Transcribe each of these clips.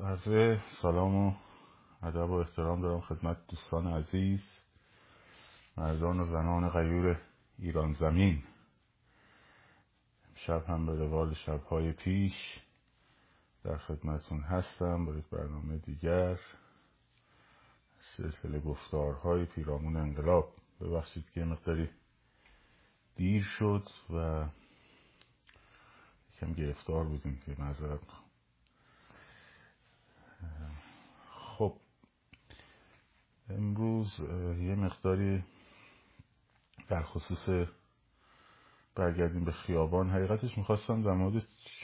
عرض سلام و ادب و احترام دارم خدمت دوستان عزیز مردان و زنان غیور ایران زمین. شب هم به روال شبهای پیش در خدمتون هستم با یک برنامه دیگر. سلسله گفتارهای پیرامون انقلاب. ببخشید که مقداری دیر شد و یکم گرفتار بودیم که معذرت خب امروز یه مقداری در خصوص برگردیم به خیابان. حقیقتش می‌خواستم در مورد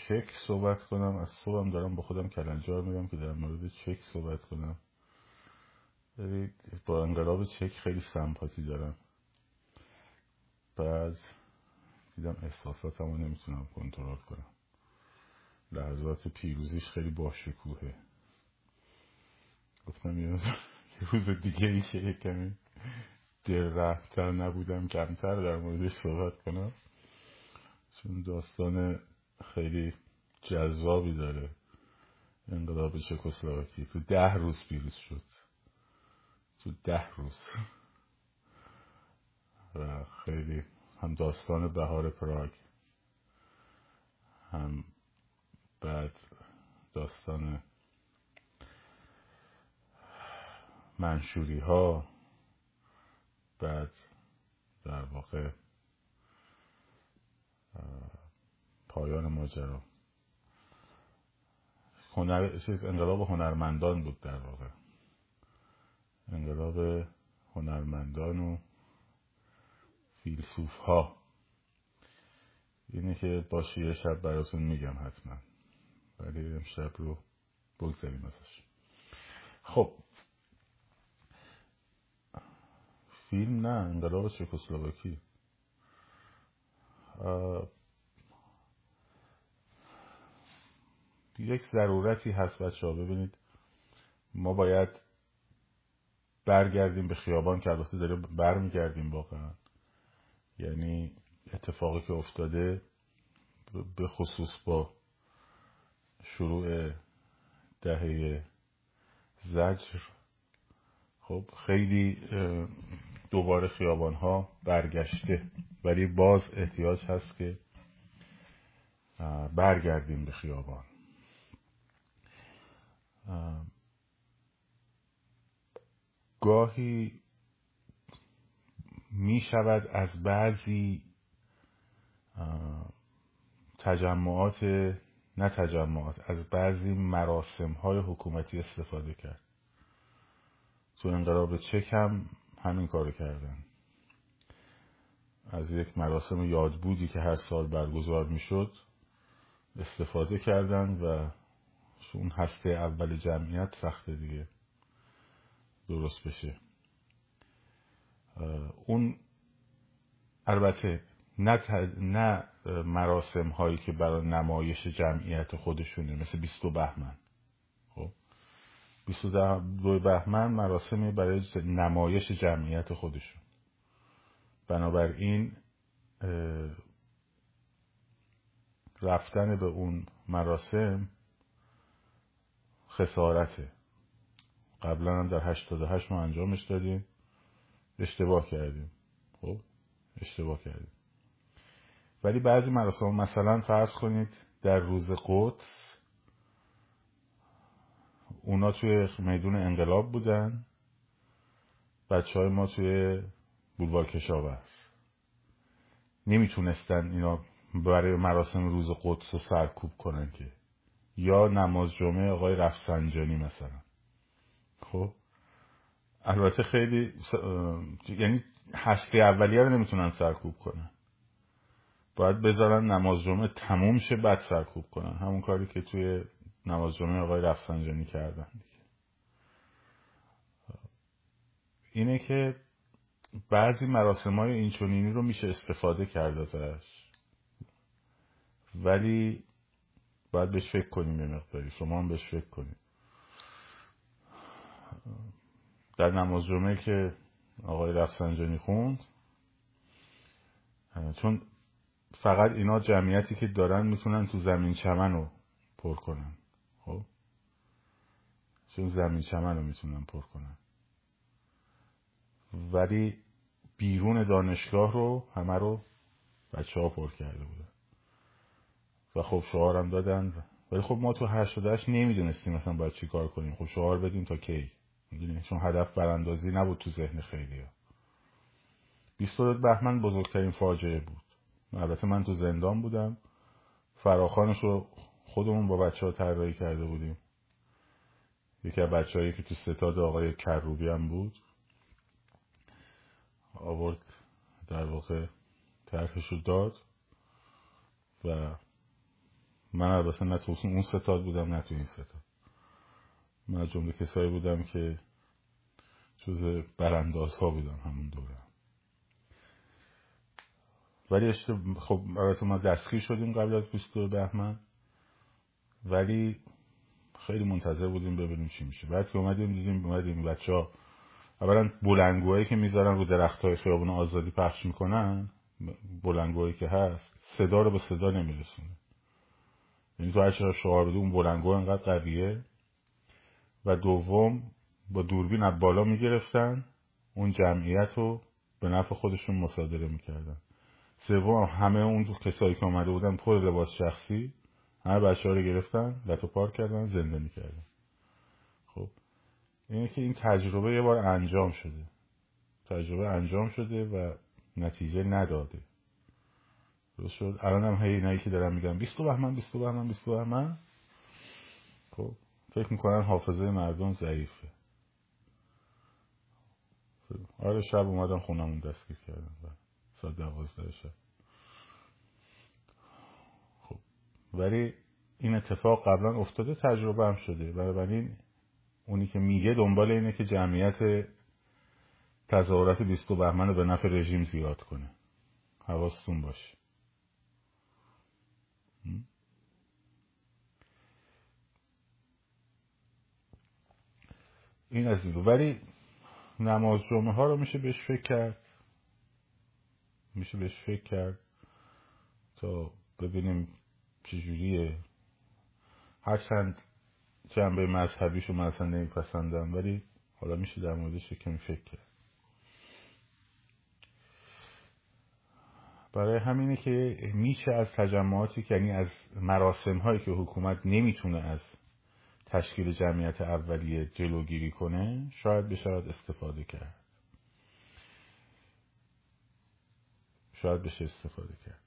چک صحبت کنم. از صبحم دارم با خودم کلنجار میدم که در مورد چک صحبت کنم. با انقلاب چک خیلی سمپاتی دارم. بعد دیدم احساساتم رو نمی‌تونم کنترل کنم. لحظات پیروزیش خیلی باشکوهه. گفتم یه روز دیگه ای که کمی دل رفتر نبودم کمتر در موردش صحبت کنم. چون داستان خیلی جذابی داره. انقلاب چکسلواکی. تو ده روز پیروز شد. تو ده روز. و خیلی هم داستان بهار پراگ هم بعد داستان منشوری ها بعد در واقع پایان ماجرا. هنر چیز انقلاب هنرمندان بود در واقع. انقلاب هنرمندان و فیلسوف ها اینه که باشه یه شب براتون میگم حتما. ولی امشب رو بگذاریم ازش. خب. فیلم نه انقلاب چکسلواکی. یک ضرورتی هست بچه ها ببینید. ما باید برگردیم به خیابان که البته داره برمیگردیم واقعا. یعنی اتفاقی که افتاده به خصوص با شروع دهه زجر. خب خیلی دوباره خیابان ها برگشته. ولی باز احتیاج هست که برگردیم به خیابان. گاهی می شود از بعضی تجمعات نه تجمعات از بعضی مراسم های حکومتی استفاده کرد. تو انقلاب چک هم همین کارو کردن. از یک مراسم یادبودی که هر سال برگزار می‌شد استفاده کردن و اون هسته اول جمعیت سخته دیگه درست بشه. اون البته نه, نه مراسم هایی که برای نمایش جمعیت خودشونه مثل بیست بهمن. 22 بهمن مراسمی برای نمایش جمعیت خودشون. بنابراین رفتن به اون مراسم خسارته. قبلا هم در 88 ما انجامش دادیم. اشتباه کردیم. خب اشتباه کردیم. ولی بعضی مراسم مثلا فرض کنید در روز قدس اونا توی میدون انقلاب بودن. بچه های ما توی بولوار کشاورز. نمی‌تونستن اینا برای مراسم روز قدس رو سرکوب کنن که. یا نماز جمعه آقای رفسنجانی مثلا. خب؟ البته خیلی یعنی هسته اولیه رو نمی‌تونن سرکوب کنن. باید بذارن نماز جمعه تموم شه بعد سرکوب کنن. همون کاری که توی نماز جمعه آقای رفسنجانی کردن دیگه. اینه که بعضی مراسم های اینچنینی رو میشه استفاده کرد ازش. ولی باید بهش فکر کنیم یه مقداری. شما هم بهش فکر کنیم. در نماز جمعه که آقای رفسنجانی خوند چون فقط اینا جمعیتی که دارن می‌تونن تو زمین چمن رو پر کنن. چون زمین چمن رو می‌تونن پر کنن ولی بیرون دانشگاه رو همه رو بچه ها پر کرده بودن. و خب شعارم دادن. ولی خب ما تو هشت نمی‌دونستیم مثلا باید چی کار کنیم. خب شعار بدیم تا کی؟ می‌دونی؟ چون هدف براندازی نبود تو ذهن خیلی ها بیستورت بهمن بزرگترین فاجعه بود. البته من تو زندان بودم. فراخانش رو خودمون با بچه ها کرده بودیم. یکی از بچه هایی که تو ستاد آقای کروبی هم بود آورد در واقع طرحش رو داد و من البته نه تو اون ستاد بودم نه تو این ستاد. من جمله کسایی بودم که جز برانداز ها بودم همون دوره. ولی خب البته ما دستگیر شدیم قبل از 22 بهمن ولی خیلی منتظر بودیم ببینیم چی میشه. بعد که اومدیم دیدیم اومدیم بچه ها اولا بلنگوهایی که می‌ذارن رو درخت های خیابون آزادی پخش می‌کنن بلنگوهایی که هست صدا رو به صدا نمیرسونه. یعنی تو هر شعار بدی اون بلنگوه انقدر قویه. و دوم با دوربین از بالا می‌گرفتن اون جمعیت رو به نفع خودشون مصادره می‌کردن. سوم همه اون کسایی که آمده بودن پر لباس شخصی همه بچه ها رو گرفتن لطو پارک کردن زندانی کردن خب اینه که این تجربه یه بار انجام شده. تجربه انجام شده و نتیجه نداده. درست شد؟ الان هم هی اینایی که دارم میگم بیستو بهمن بیستو بهمن بیستو بهمن. خب فکر می‌کنن حافظه مردم ضعیفه. آره شب اومدن خونمون دستگیر کردن. ساعت دوازده شب خب ولی این اتفاق قبلا افتاده تجربه هم شده. بنابراین اونی که میگه دنبال اینه که جمعیت تظاهرات بیستو بهمن رو به نفع رژیم زیاد کنه. حواستون باشه. این از این ولی نماز جمعه ها رو میشه بهش فکر کرد. میشه بهش فکر کرد تا ببینیم چجوریه هرچند جنبه مذهبیشو من اصلا نمیپسندم ولی حالا میشه در موردش کمی فکر کرد. برای همینه که میشه از تجمعاتی که یعنی از مراسم هایی که حکومت نمی‌تونه از تشکیل جمعیت اولیه جلوگیری کنه شاید بشود استفاده کرد. شاید بشه استفاده کرد.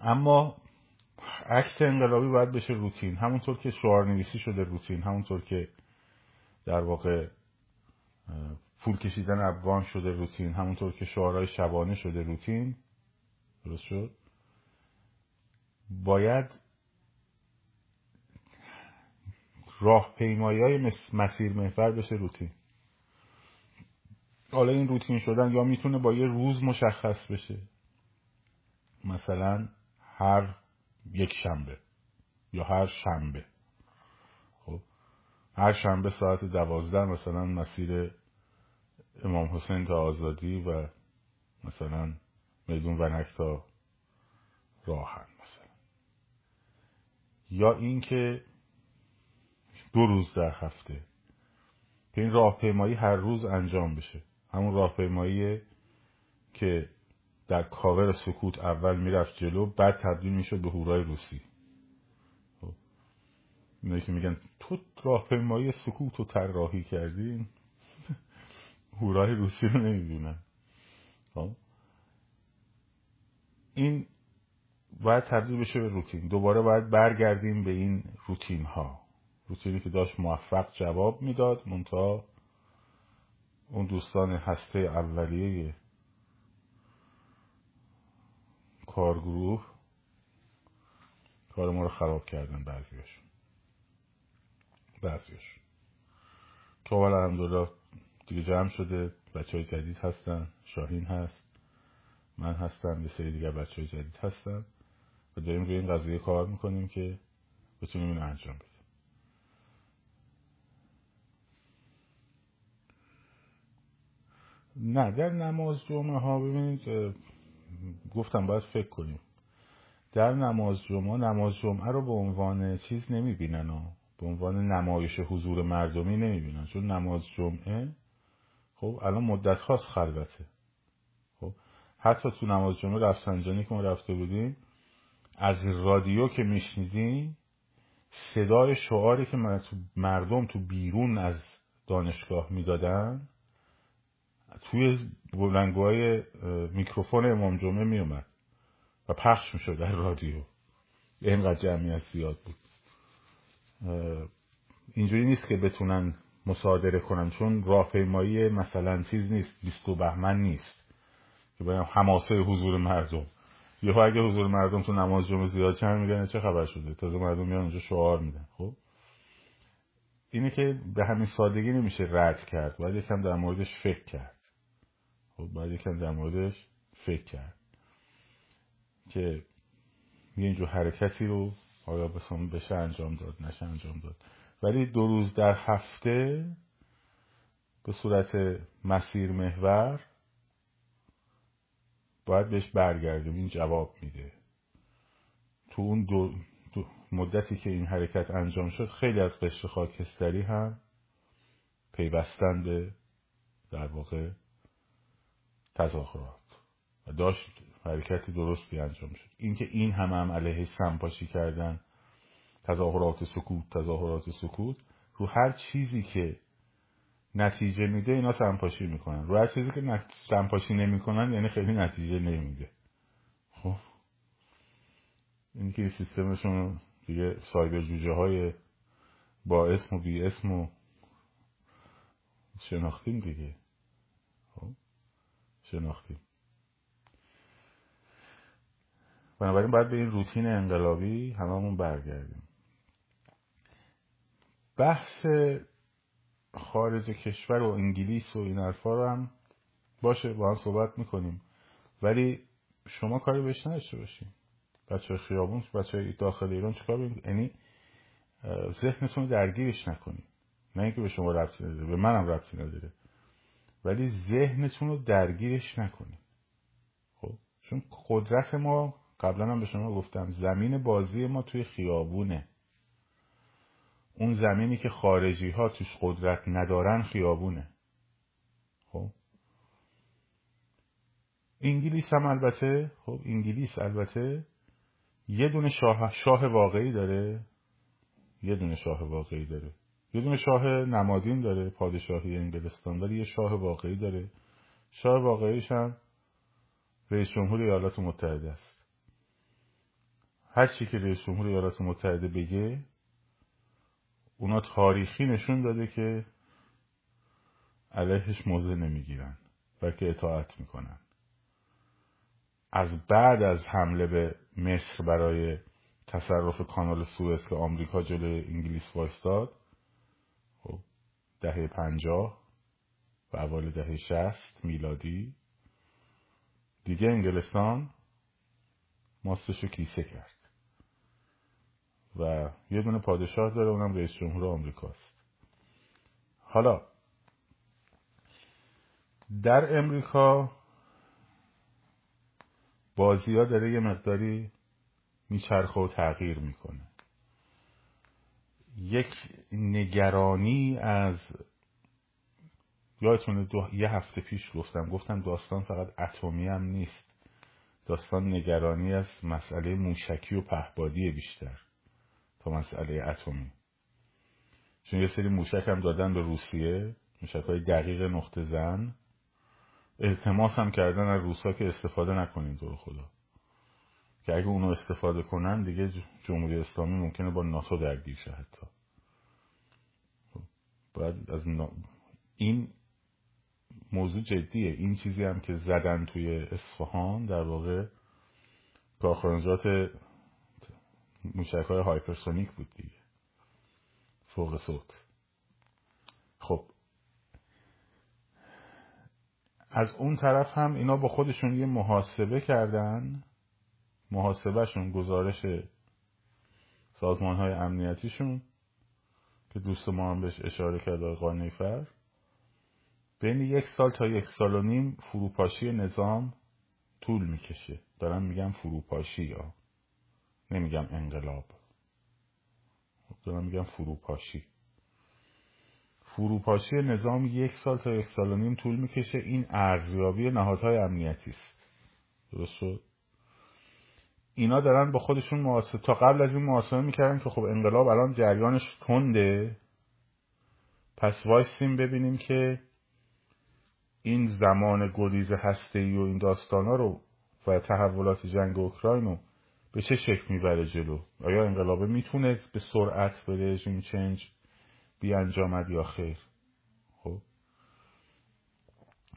اما عکس انقلابی باید بشه روتین. همونطور که شعار نویسی شده روتین همونطور که در واقع پول کشیدن افغان شده روتین همونطور که شعارهای شبانه شده روتین. درست شد؟ باید راهپیمایی های مسیر محور بشه روتین. حالا این روتین شدن یا می‌تونه با یه روز مشخص بشه. مثلا هر یک شنبه یا هر شنبه. خب هر شنبه ساعت دوازده مثلا مسیر امام حسین تا آزادی و مثلا میدون ونک تا راهن مثلا. یا اینکه دو روز در هفته. که این راهپیمایی هر روز انجام بشه. همون راهپیمایی که در کاور سکوت اول می‌رفت جلو بعد تبدیل می‌شد به هورای روسی. خب. اینایی که میگن تو راهپیمایی سکوت رو طراحی کردی؟ هورای روسی رو نمی‌دونن خب. این باید تبدیل بشه به روتین. دوباره باید برگردیم به این روتین ها روتینی که داشت موفق جواب می‌داد. منتها اون دوستان هسته اولیه کارگروه کار ما رو خراب کردن بعضیاشون. بعضیاشون. که اول الحمدلله دیگه جمع شده بچه های جدید هستن شاهین هست من هستم یه سری دیگر بچه های جدید هستن و داریم روی این قضیه کار می‌کنیم که بتونیم این انجام بدیم. نه در نماز جمعه ها ببینید گفتم باید فکر کنیم. در نماز جمعه نماز جمعه رو به عنوان چیز نمی‌بینن ها. به عنوان نمایش حضور مردمی نمی‌بینن. چون نماز جمعه خب الان مدت خاص خلوته. خب حتی تو نماز جمعه رفسنجانی که ما رفته بودیم. از رادیو که میشنیدیم صدای شعاری که مردم تو بیرون از دانشگاه می‌دادن توی بلنگوهای میکروفون امام جمعه میومد و پخش می‌شد در رادیو. اینقدر جمعیت زیاد بود. اینجوری نیست که بتونن مصادره کنن چون راهپیمایی مثلا چیز نیست بیستو بهمن نیست. که باید حماسه حضور مردم. یه اگه حضور مردم تو نماز جمعه زیاد چند میگن چه خبر شده؟ تازه مردم میان اونجا شعار میدن. خب؟ اینه که به همین سادگی نمیشه رد کرد باید یکم در موردش فکر کرد. خب باید یکم در موردش فکر کرد که یه اینجور حرکتی رو بسام بشه انجام داد نشه انجام داد. ولی دو روز در هفته به صورت مسیر محور باید بهش برگردیم. این جواب میده. تو اون دو, مدتی که این حرکت انجام شد خیلی از قشر خاکستری هم پیوستن به در واقع تظاهرات. و داشت حرکتی درستی انجام شد. اینکه این همه هم علیه سمپاشی کردن تظاهرات سکوت تظاهرات سکوت رو هر چیزی که نتیجه میده اینا سمپاشی می‌کنن. رو هر چیزی که سمپاشی نمی‌کنن یعنی خیلی نتیجه نمیده. خب. این که سیستمشون دیگه سایبر جوجه های با اسم و بی اسم و شناختیم دیگه. خب. شناختیم. بنابراین باید به این روتین انقلابی هممون برگردیم. بحث خارج کشور و انگلیس و این حرفا رو هم باشه با هم صحبت می‌کنیم. ولی شما کاری بهش نداشته باشین. بچه خیابون بچه داخل ایران چیکار یعنی ذهنتون درگیرش نکنید نه اینکه به شما ربطی نداره به منم ربطی نداره. ولی ذهنتون رو درگیرش نکنید. خب؟ چون قدرت ما قبلا هم به شما گفتم زمین بازی ما توی خیابونه. اون زمینی که خارجی ها توش قدرت ندارن خیابونه. خب؟ انگلیس هم البته خب؟ انگلیس البته یه دونه شاه, شاه واقعی داره. یه دونه شاه واقعی داره. یه دونه شاه نمادین داره پادشاهی انگلستان ولی یه شاه واقعی داره. شاه واقعیش هم رئیس جمهور ایالات متحده است. هر چی که رئیس جمهور ایالات متحده بگه اونا تاریخی نشون داده که علیهش موضع نمی‌گیرن بلکه اطاعت می‌کنن. از بعد از حمله به مصر برای تصرف کانال سوئز که آمریکا جلوی انگلیس وایستاد دهه پنجاه و اول دهه شست میلادی. دیگه انگلستان ماستشو کیسه کرد. و یه دونه پادشاه داره اونم رئیس جمهور آمریکاست. حالا در امریکا بازی ها داره یه مقداری میچرخه و تغییر می‌کنه. یک نگرانی از یادتونه دو... یه هفته پیش گفتم گفتم داستان فقط اتمی هم نیست. داستان نگرانی از مسئله موشکی و پهبادی بیشتر تا مسئله اتمی. چون یه سری موشک هم دادن به روسیه موشک های دقیق نقطه زن. التماس هم کردن از روسا که استفاده نکنین تو خدا. که اگه اونو استفاده کنن دیگه جمهوری اسلامی ممکنه با ناتو درگیر شه حتی. خب، باید از این موضوع جدیه. این چیزی هم که زدن توی اصفهان در واقع کارخانجات موشک های هایپرسونیک بود دیگه. فوق صوت. خب. از اون طرف هم اینا با خودشون یه محاسبه کردن. محاسبهشون گزارش سازمان های امنیتیشون که دوست ما هم بهش اشاره کرد آقای نیفر بین یک سال تا یک سال و نیم فروپاشی نظام طول می‌کشه. دارم میگم فروپاشی یا نمیگم انقلاب. دارم میگم فروپاشی. فروپاشی نظام یک سال تا یک سال و نیم طول می‌کشه. این ارزیابی نهادهای امنیتی است. درست شد؟ اینا دارن با خودشون محاسبه تا قبل از این محاسبه می‌کردن که خب انقلاب الان جریانش تنده. پس وایسیم ببینیم که این زمان گریز هسته ای و این داستان ها رو و تحولات جنگ اوکراین رو به چه شکل می‌بره جلو؟ آیا انقلابه می‌تونه به سرعت به regime change بیانجامد یا خیر؟ خب.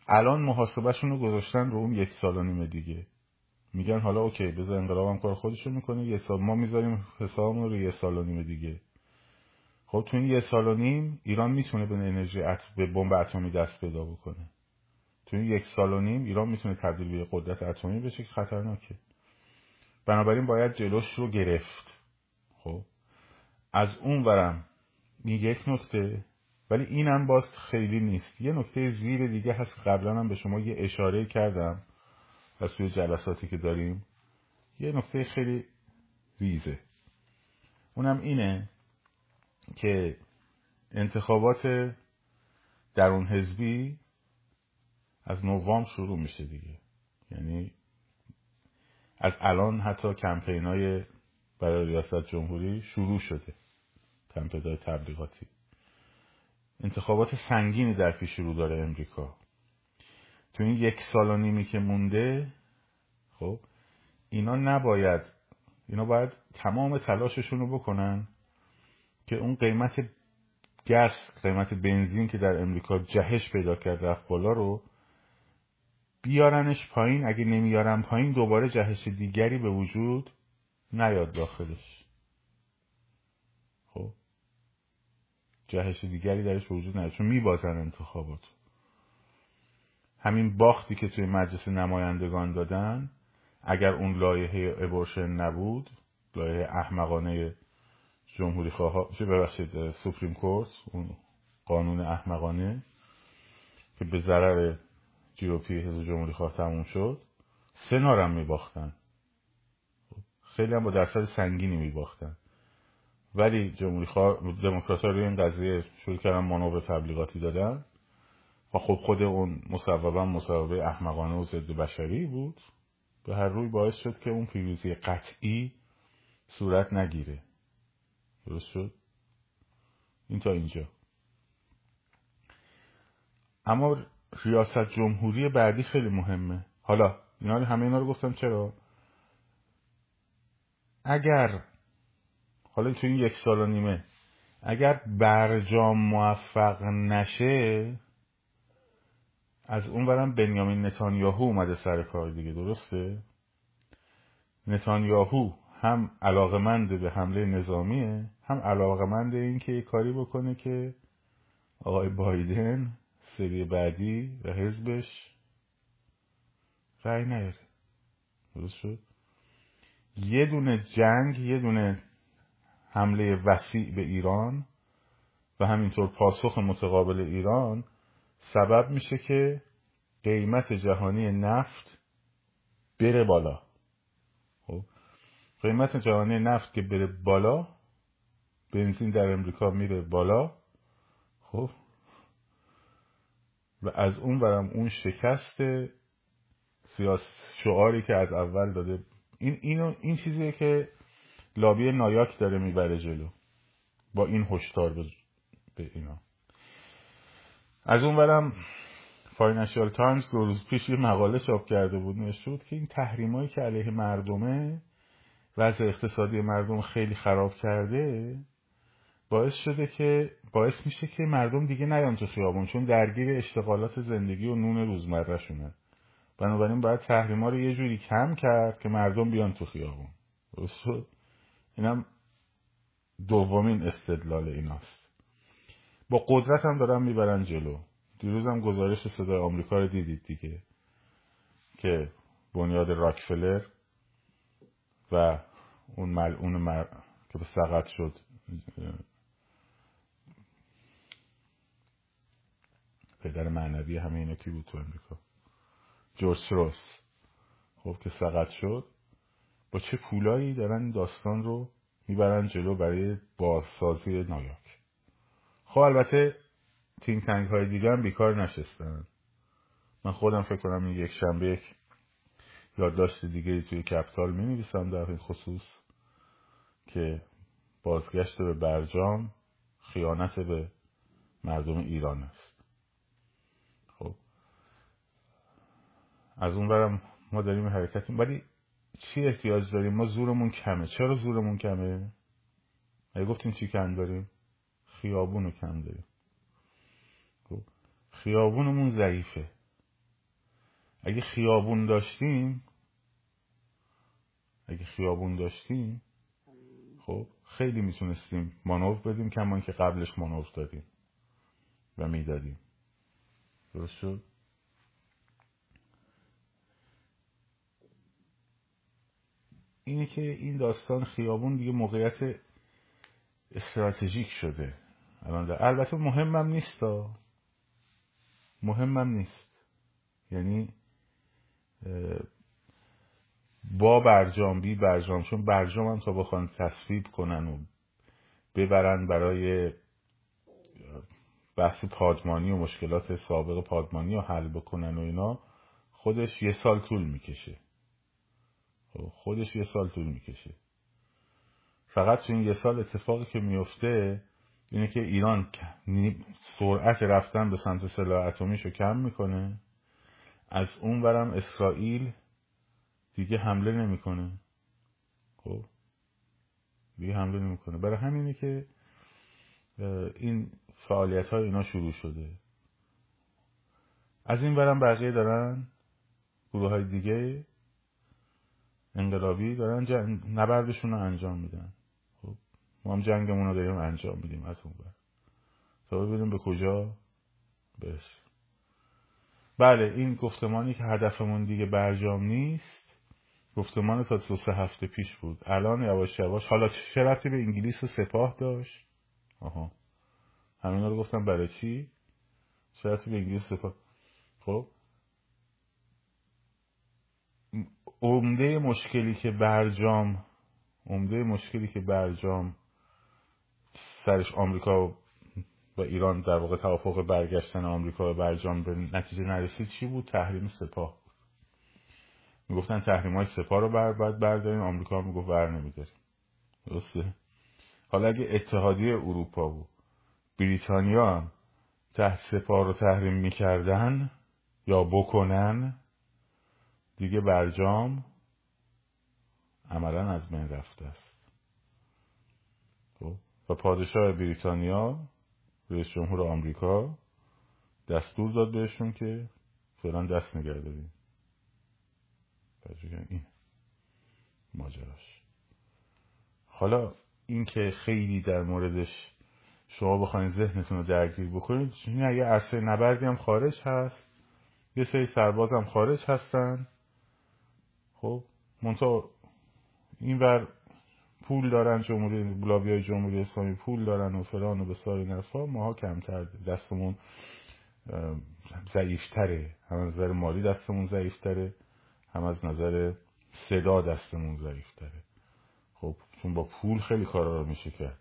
الان محاسبهشون رو گذاشتن رو اون یک سال و نیم دیگه. میگن حالا OK بذار انقلاب هم کار خودشون می‌کنه یه سال ما می‌ذاریم حسابمون رو یه سال و نیم دیگه. خب تو این یه سال و نیم ایران می‌تونه به انرژی به بمب اتمی دست پیدا بکنه. تو این یک سال و نیم ایران می‌تونه تبدیل به قدرت اتمی بشه که خطرناکه. بنابراین باید جلوش رو گرفت. خب؟ از اون ورم این یک نکته ولی اینم باز خیلی نیست. یه نکته زیر دیگه هست. قبلا هم به شما یه اشاره کردم. از توی جلساتی که داریم یه نکته خیلی ریزه. اونم اینه که انتخابات درون حزبی از نوام شروع میشه دیگه. یعنی از الان حتی کمپین های برای ریاست جمهوری شروع شده. کمپین های تبلیغاتی. انتخابات سنگینی در پیش رو داره امریکا. تو این یک سال و نیمی که مونده خب اینا نباید اینا باید تمام تلاششون رو بکنن که اون قیمت گس قیمت بنزین که در امریکا جهش پیدا کرد رفت بالا رو بیارنش پایین. اگه نمیارن پایین دوباره جهش دیگری به وجود نیاد داخلش. خب جهش دیگری درش به وجود نیاد. چون میبازن انتخابات همین باختی که توی مجلس نمایندگان دادن اگر اون لایحه ابورشن نبود لایحه احمقانه جمهوری خواه چه ببخشید سوپریم کورت اون قانون احمقانه که به ضرر جی او پی حزب جمهوری خواه تموم شد سه نارم میباختن. خیلی هم با درصد سنگینی میباختن. ولی جمهوری خواه دموکرات روی این قضیه شروع کردن مانور تبلیغاتی دادن. و خب خود اون مصوبا مصوبه احمقانه و ضد بشری بود. به هر روی باعث شد که اون پیروزی قطعی صورت نگیره. درست شد؟ این تا اینجا. اما ریاست جمهوری بعدی خیلی مهمه. حالا اینا همه اینا رو گفتم چرا؟ اگر حالا تو این یک سال و نیمه اگر برجام موفق نشه از اون برم بنیامین نتانیاهو اومده سر کار دیگه درسته؟ نتانیاهو هم علاقمند به حمله نظامیه هم علاقمند این که کاری بکنه که آقای بایدن سری بعدی و حزبش رأی نیاره. درست شد؟ یه دونه جنگ یه دونه حمله وسیع به ایران و همینطور پاسخ متقابل ایران سبب میشه که قیمت جهانی نفت بره بالا. خب قیمت جهانی نفت که بره بالا بنزین در امریکا میره بالا. خب و از اون برم اون شکست سیاس شعاری که از اول داده. این اینو این چیزیه که لابی نایاک داره می‌بره جلو. با این هشدار به اینا. از اون ورم Financial Times دو روز پیش یه مقاله چاپ کرده بود نشود که این تحریمایی که علیه مردمه وضع اقتصادی مردم خیلی خراب کرده باعث شده که باعث میشه که مردم دیگه نیان تو خیابون چون درگیر اشتغالات زندگی و نون روزمره شونه بنابراین باید تحریما رو یه جوری کم کرد که مردم بیان تو خیابون. درست اینم دومین استدلال ایناست. با قدرت هم دارن می‌برن جلو. دیروز هم گزارش صدای آمریکا رو دیدید دیگه. که بنیاد راکفلر و اون ملعون مر... که به سقط شد. پدر معنوی همه اینا کی بود تو امریکا جورج سروس. خب که سقط شد. با چه پولایی دارن داستان رو می‌برن جلو برای بازسازی نایاک خب البته تینگ تنگ های دیگه هم بیکار نشستن. من خودم فکر کنم این یک شنبه یک یادداشت دیگه توی کپتال می نویسم در این خصوص که بازگشت به برجام خیانت به مردم ایران است. خب از اون برم ما داریم حرکتیم ولی چی احتیاج داریم؟ ما زورمون کمه. چرا زورمون کمه؟ اگه گفتیم چی کم داریم؟ خیابون رو کم داریم. خب خیابونمون ضعیفه. اگه خیابون داشتیم اگه خیابون داشتیم خب خیلی می‌تونستیم مانور بدیم کمان که قبلش مانور دادیم و می‌دادیم. درست شد؟ اینه که این داستان خیابون دیگه موقعیت استراتژیک شده. البته مهمم نیست مهمم نیست. یعنی با برجام بی برجام چون برجام هم تا بخوان تصویب کنن و ببرن برای بحث پادمانی و مشکلات سابق پادمانی رو حل بکنن و اینا خودش یه سال طول می‌کشه. خب، خودش یه سال طول می‌کشه. فقط تو این یه سال اتفاقی که میفته اینه که ایران سرعت رفتن به سمت سلاح اتمیش رو کم می‌کنه. از اون برم اسرائیل دیگه حمله نمی‌کنه. خب. دیگه حمله نمی‌کنه. برای همینه که این فعالیت های اینا شروع شده. از این برم بقیه دارن گروه های دیگه انقلابی دارن. نبردشون رو انجام میدن. ما هم جنگمون رو داریم انجام میدیم از اون بر تا ببینیم به کجا برس. بله این گفتمانی که هدفمون دیگه برجام نیست گفتمان تا دو سه هفته پیش بود. الان یواش یواش حالا چه رفتی به انگلیس و سپاه داشت؟ آها. همین رو گفتم برای چی؟ چه رفتی به انگلیس سپاه؟ خب. عمده مشکلی که برجام عمده مشکلی که برجام سرش آمریکا و ایران در واقع توافق برگشتن آمریکا و برجام به نتیجه نرسید چی بود؟ تحریم سپاه. می‌گفتن تحریم های سپاه رو بر باید برداریم آمریکا می‌گفت بر نمیداریم. درسته؟ حالا اگه اتحادیه اروپا بود بریتانیا هم تحت سپاه رو تحریم می‌کردن یا بکنن دیگه برجام عملا از بین رفته است. و پادشاه بریتانیا رئیس جمهور آمریکا دستور داد بهشون که فعلا دست نگه داریم این ماجراش. حالا اینکه خیلی در موردش شما بخواین ذهنتون رو درگیر بکنید این اگه اصل نبردی هم خارج هست یه سری سرباز هم خارج هستن. خب منتها این بر پول دارن جمهوری بلاوی های جمهوری اسلامی پول دارن و فلان و به ساری نفا ماها کمتر دستمون ضعیفتره. هم از نظر مالی دستمون ضعیفتره هم از نظر صدا دستمون ضعیفتره. خب چون با پول خیلی کارا رو میشه کرد.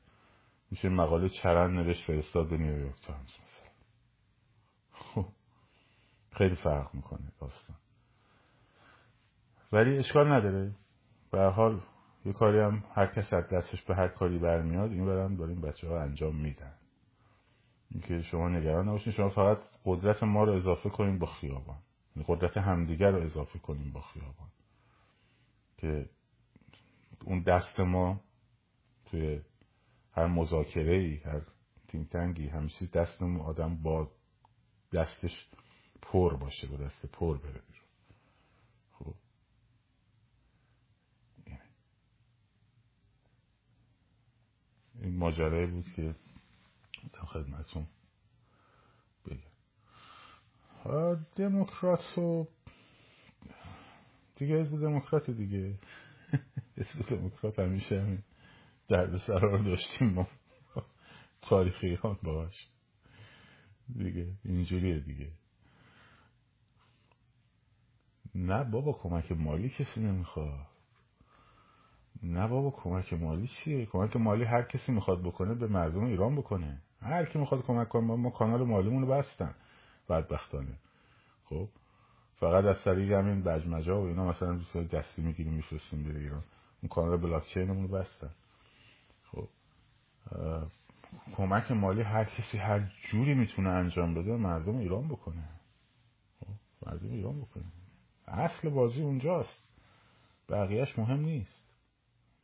میشه مقاله چرند نوشت فرستاد به نیویورک تایمز مثلا. خب خیلی فرق می‌کنه داستان. ولی اشکال نداره. به حال یه کاری هم هر کس از دستش به هر کاری برمیاد این برم داریم بچه ها انجام میدن. اینکه شما نگران نباشین شما فقط قدرت ما رو اضافه کنیم با خیابان. یعنی قدرت همدیگر رو اضافه کنیم با خیابان. که اون دست ما توی هر مذاکره ای هر تینگ همیشه دستمون آدم با دستش پر باشه با دست پر بره خب این ماجرایی بود که خدمتون بگم. دموکرات و دیگه حزب دموکرات دیگه. حزب دموکرات همیشه همین درد سرار داشتیم ما. تاریخ ایران باش دیگه اینجوریه دیگه. نه بابا کمک مالی کسی نمی‌خواد. نه بابا کمک مالی چیه؟ کمک مالی هر کسی می‌خواد بکنه به مردم ایران بکنه. هر کی می‌خواد کمک کنه ما کانال مالیمون رو بستن بدبختانه. خب؟ فقط از طریق همین بجمجا و اینا مثلا دستی می‌گیریم میفرستیم به ایران اون کانال بلاک چینمون رو بستن. خب؟ کمک مالی هر کسی هر جوری می‌تونه انجام بده مردم ایران بکنه. خب، مردم ایران بکنه. اصل بازی اونجاست. بقیهش مهم نیست.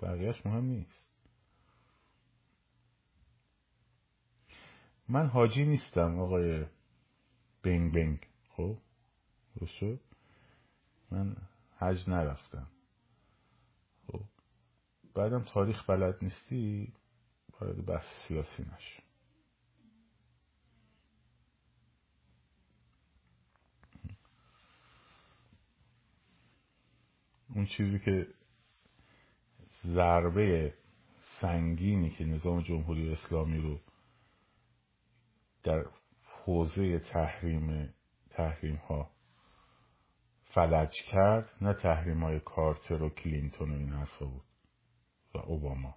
بقیهش مهم نیست. من حاجی نیستم آقای بینگ بینگ خب؟ درست من حج نرفتم. خب؟ بعدم تاریخ بلد نیستی؟ وارد بحث سیاسی نشو اون چیزی که ضربه سنگینی که نظام جمهوری اسلامی رو در حوزه تحریم تحریم ها فلج کرد نه تحریم های کارتر و کلینتون و این حرفا بود و اوباما.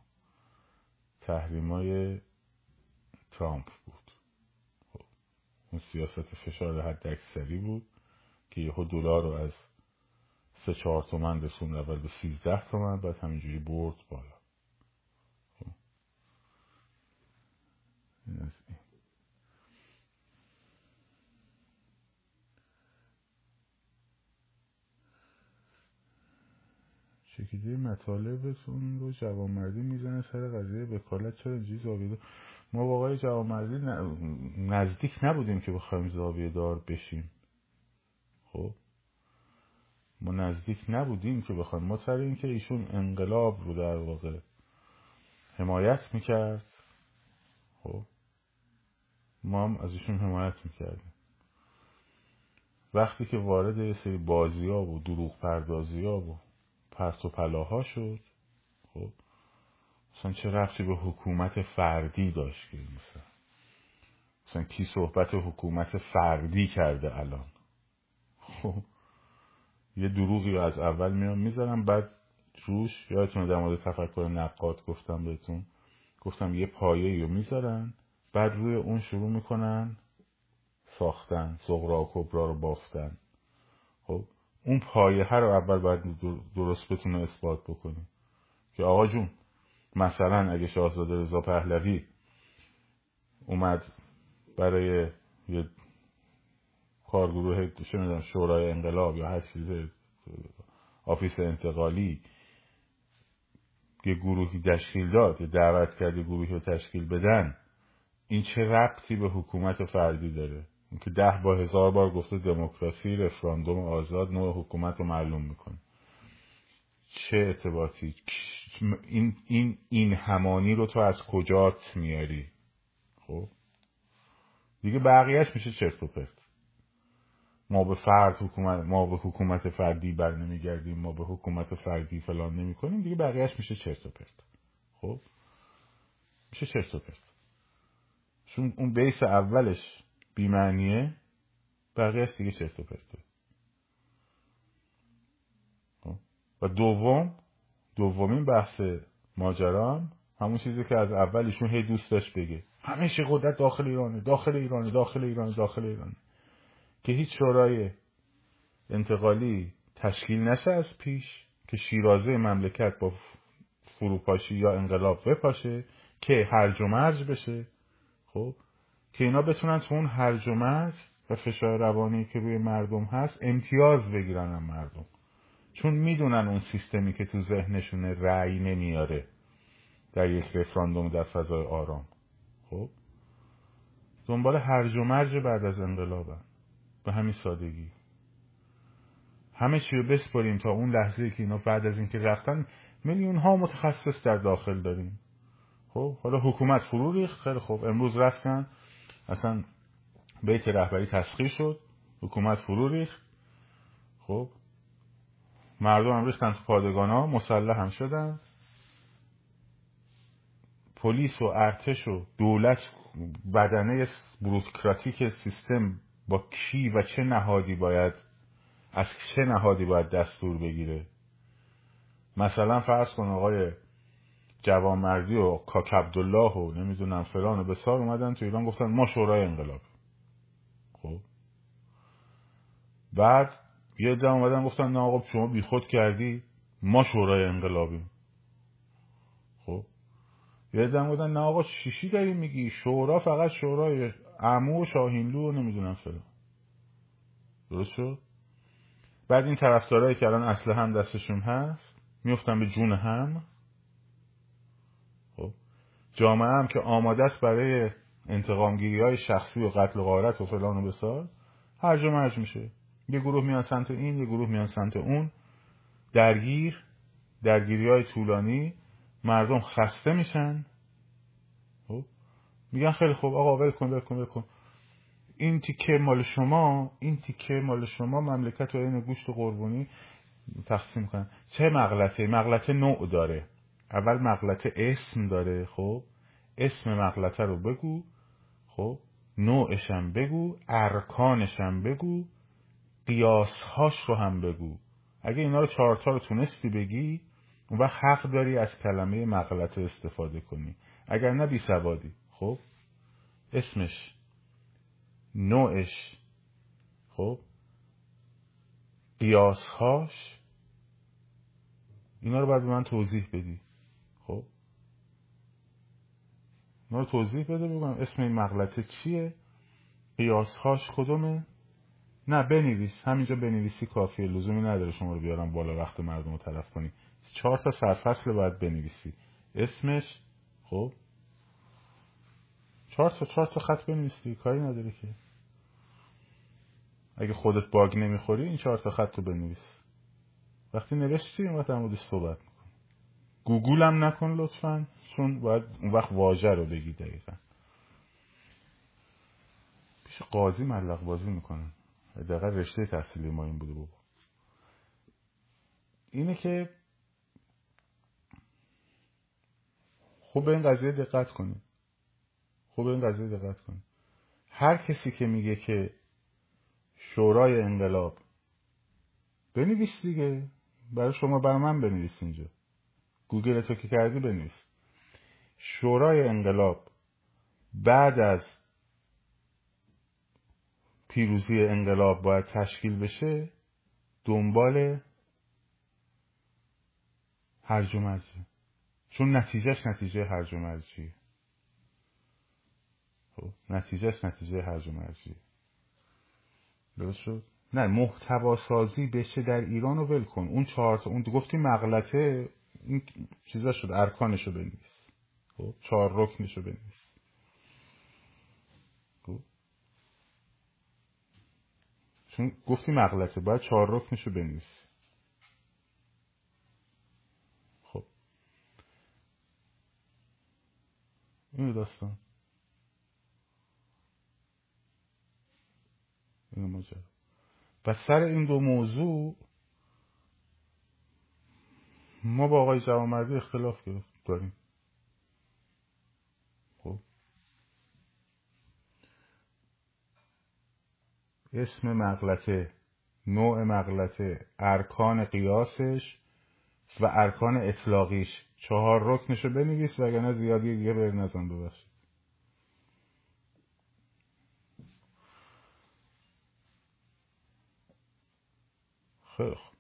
تحریم های ترامپ بود. خب، اون سیاست فشار حد اکثری بود که یهو دلار رو از سه چهار تومن رسون اول به سیزده تومن بعد همینجوری برد بالا. شکلی مطالبتون رو جوانمردی می‌زنه سر قضیه وکالت. چرا اینجوری زاویه ما آقای جوانمردی نزدیک نبودیم که بخوایم زاویه دار بشیم. خب؟ ما نزدیک نبودیم که بخوایم. ما سر این که ایشون انقلاب رو در واقع حمایت می‌کرد خب ما هم از ایشون حمایت می‌کردیم. وقتی که وارد یه سری بازی ها و دروغ پردازی ها و پرت و پلاها شد خب مثلا چه رفتی به حکومت فردی داشت که مثلا مثلا کی صحبت حکومت فردی کرده الان؟ خب یه دروغی رو از اول میام می‌ذارم بعد روش یادتونه در مورد تفکر نقاد گفتم بهتون. گفتم یه پایه رو می‌ذارن بعد روی اون شروع می‌کنن ساختن زغرا و کبرا رو بافتن. خب اون پایه رو اول باید درست بتونه اثبات بکنه. که آقا جون مثلا اگه شاهزاده رضا پهلوی اومد برای یه کارگروه چه شورای انقلاب یا هر چیز آفیس انتقالی یه گروهی تشکیل داد یه دعوت کرد گروهی رو تشکیل بدن این چه ربطی به حکومت فردی داره؟ که ده با هزار بار گفته دموکراسی رفراندوم آزاد نوع حکومت رو معلوم می‌کنه. چه ارتباطی؟ این, این, این همانی رو تو از کجات میاری خب؟ دیگه بقیهش میشه چرت و پرت. ما به فرد حکومت ما به حکومت فردی بر نمیگردیم ما به حکومت فردی فلان نمی کنیم دیگه بقیهش میشه چرت و پرت. خب؟ میشه چرت و پرت. چون اون بیس اولش بیمعنیه بقیهش دیگه چرت و پرته. خب؟ و دوم دومین بحث ماجرام همون چیزی که از اولشون هی دوست داشت بگه. همیشه قدرت داخل ایرانه داخل ایرانه داخل ایرانه داخل ایرانه. که هیچ شورای انتقالی تشکیل نشه از پیش که شیرازه مملکت با فروپاشی یا انقلاب بپاشه که هرج و مرج بشه خب؟ که اینا بتونن تو اون هرج و مرج و فشار روانی که روی مردم هست امتیاز بگیرن هم مردم. چون می‌دونن اون سیستمی که تو ذهنشونه رأی نمیاره در یک رفراندوم در فضای آرام. خب؟ دنبال هرج و مرج بعد از انقلابن. به همین سادگی. همه چی رو بسپاریم تا اون لحظه که اینا بعد از اینکه رفتن میلیون ها متخصص در داخل داریم. خب حالا حکومت فرو ریخت. خیلی خوب. امروز رفتن. اصلا بیت رهبری تسخیر شد. حکومت فرو ریخت. خب مردم هم ریختن تو پادگان ها. مسلح هم شدن. پلیس و ارتش و دولت بدنه بروکراتیک سیستم با کی و چه نهادی باید از چه نهادی باید دستور بگیره؟ مثلا فرض کن آقای جوانمردی و کاک عبدالله و نمی‌دونم فلان و بسار اومدن تو ایران گفتن ما شورای انقلاب. خب؟ بعد یه جمع اومدن گفتن نه آقا شما بیخود کردی ما شورای انقلابیم. خب؟ یه جمع بودن نه آقا شیشی داری میگی شورا فقط شورای عمو و شاهینلو و نمی‌دونم فلان درست شد؟ بعد این طرفدارایی که الان اصل هم دستشون هست میفتن به جون هم. خب جامعه هم که آماده است برای انتقامگیری های شخصی و قتل و غارت و فلان و بسار هرج و مرج میشه. یه گروه میان سمت این یه گروه میان سمت اون. درگیر درگیری های طولانی مردم خسته میشن. میگن خیلی خوب آقا ول کن ول کن ول کن. این تیکه مال شما این تیکه مال شما مملکت و این گوشت قربونی تقسیم کنن چه مغلطه؟ مغلطه نوع داره. اول مغلطه اسم داره خب؟ اسم مغلطه رو بگو خب؟ نوعشم بگو ارکانشم بگو قیاسهاش رو هم بگو. اگه اینا رو چهارتا رو تونستی بگی اون وقت حق داری از کلمه مغلطه استفاده کنی. اگر نه بی سوادی. خب؟ اسمش نوعش خب؟ قیاسهاش. اینا رو باید به من توضیح بدی خب؟ اینا رو توضیح بده بگم اسم این مغلطه چیه؟ قیاسهاش کدومه؟ نه بنویس. همینجا بنویسی کافیه لزومی نداره شما رو بیارم بالا وقت مردم رو طرف کنی. چهار تا سرفصل باید بنویسی. اسمش خب؟ چهار تا چهار تا خط بنویسی کاری نداره که. اگه خودت باگ نمی‌خوری این چهار تا خط رو بنویس. وقتی نوشتی این وقت در صحبت میکن گوگل هم نکن لطفا چون باید اون وقت واژه رو بگی دقیقا. پیش قاضی ملق بازی می‌کنن دقیقا رشته تحصیلی ما این بوده بابا. اینه که خوب به این قضیه دقت کنید خوب این قضیه دقت کنید هر کسی که میگه که شورای انقلاب بنویس دیگه. برای شما برای من بنویس اینجا. گوگل تو که کردی بنویس. شورای انقلاب بعد از پیروزی انقلاب باید تشکیل بشه دنبال هرج و مرجه. چون نتیجهش نتیجه هرج و مرجیه. خب. نتیجهش نتیجه هرج و مرجیه. درست شد؟ نه محتوا سازی بشه در ایران رو ول کن. اون چهار اون گفتی مغلطه این چیزا شد ارکانشو بنویس. خب چهار رکنشو بنویس. خب. چون گفتی مغلطه باید چهار رکنشو بنویس. خب. اینو داستان. اینو ماجرا. و سر این دو موضوع ما با آقای جوامردی اختلاف داریم. خب. اسم مغلطه نوع مغلطه ارکان قیاسش و ارکان اطلاقیش. چهار رکنشو بنویس وگرنه زیادی دیگه بر نزن ببخشید. خیلی خوب.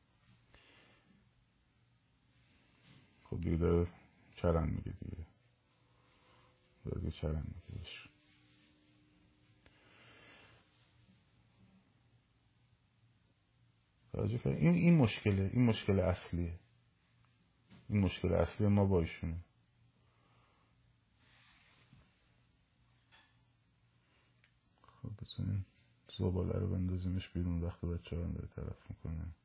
خب دیگه داره چرن میگه دیگه. داره چرن میگه این این مشکله این مشکل اصلیه. این مشکل اصلی ما با ایشونه. خب بزنیم. زباله رو بندازیمش بیرون. وقتی بچه هم داره طرف می‌کنه.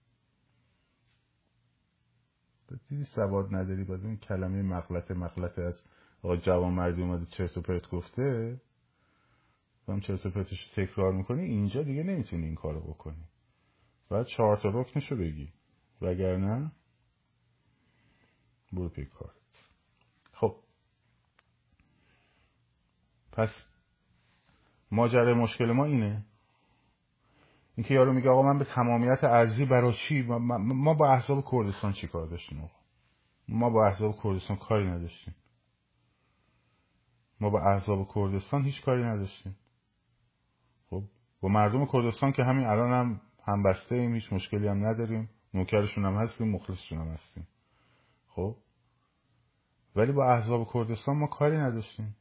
دیدی سواد نداری بعد این کلمه مغلطه مغلطه از آقا جوان مردی اومده چرت و پرت گفته هم چرت و پرتش تکرار می‌کنی اینجا دیگه نمی‌تونی این کارو بکنی. باید چهار تا رکنشو بگی. وگرنه برو پی کارت. خب. پس ماجرای مشکل ما اینه. اینکه یارو میگه آقا من به تمامیت ارزی برای چی؟ ما با احزاب کردستان چیکار داشتیم ما با احزاب کردستان کاری نداشتیم. ما با احزاب کردستان هیچ کاری نداشتیم. خب با مردم کردستان که همین الان هم همبسته ایم هیچ مشکلی هم نداریم. نوکرشون هم هستیم مخلصشون هم هستیم. خب؟ ولی با احزاب کردستان ما کاری نداشتیم.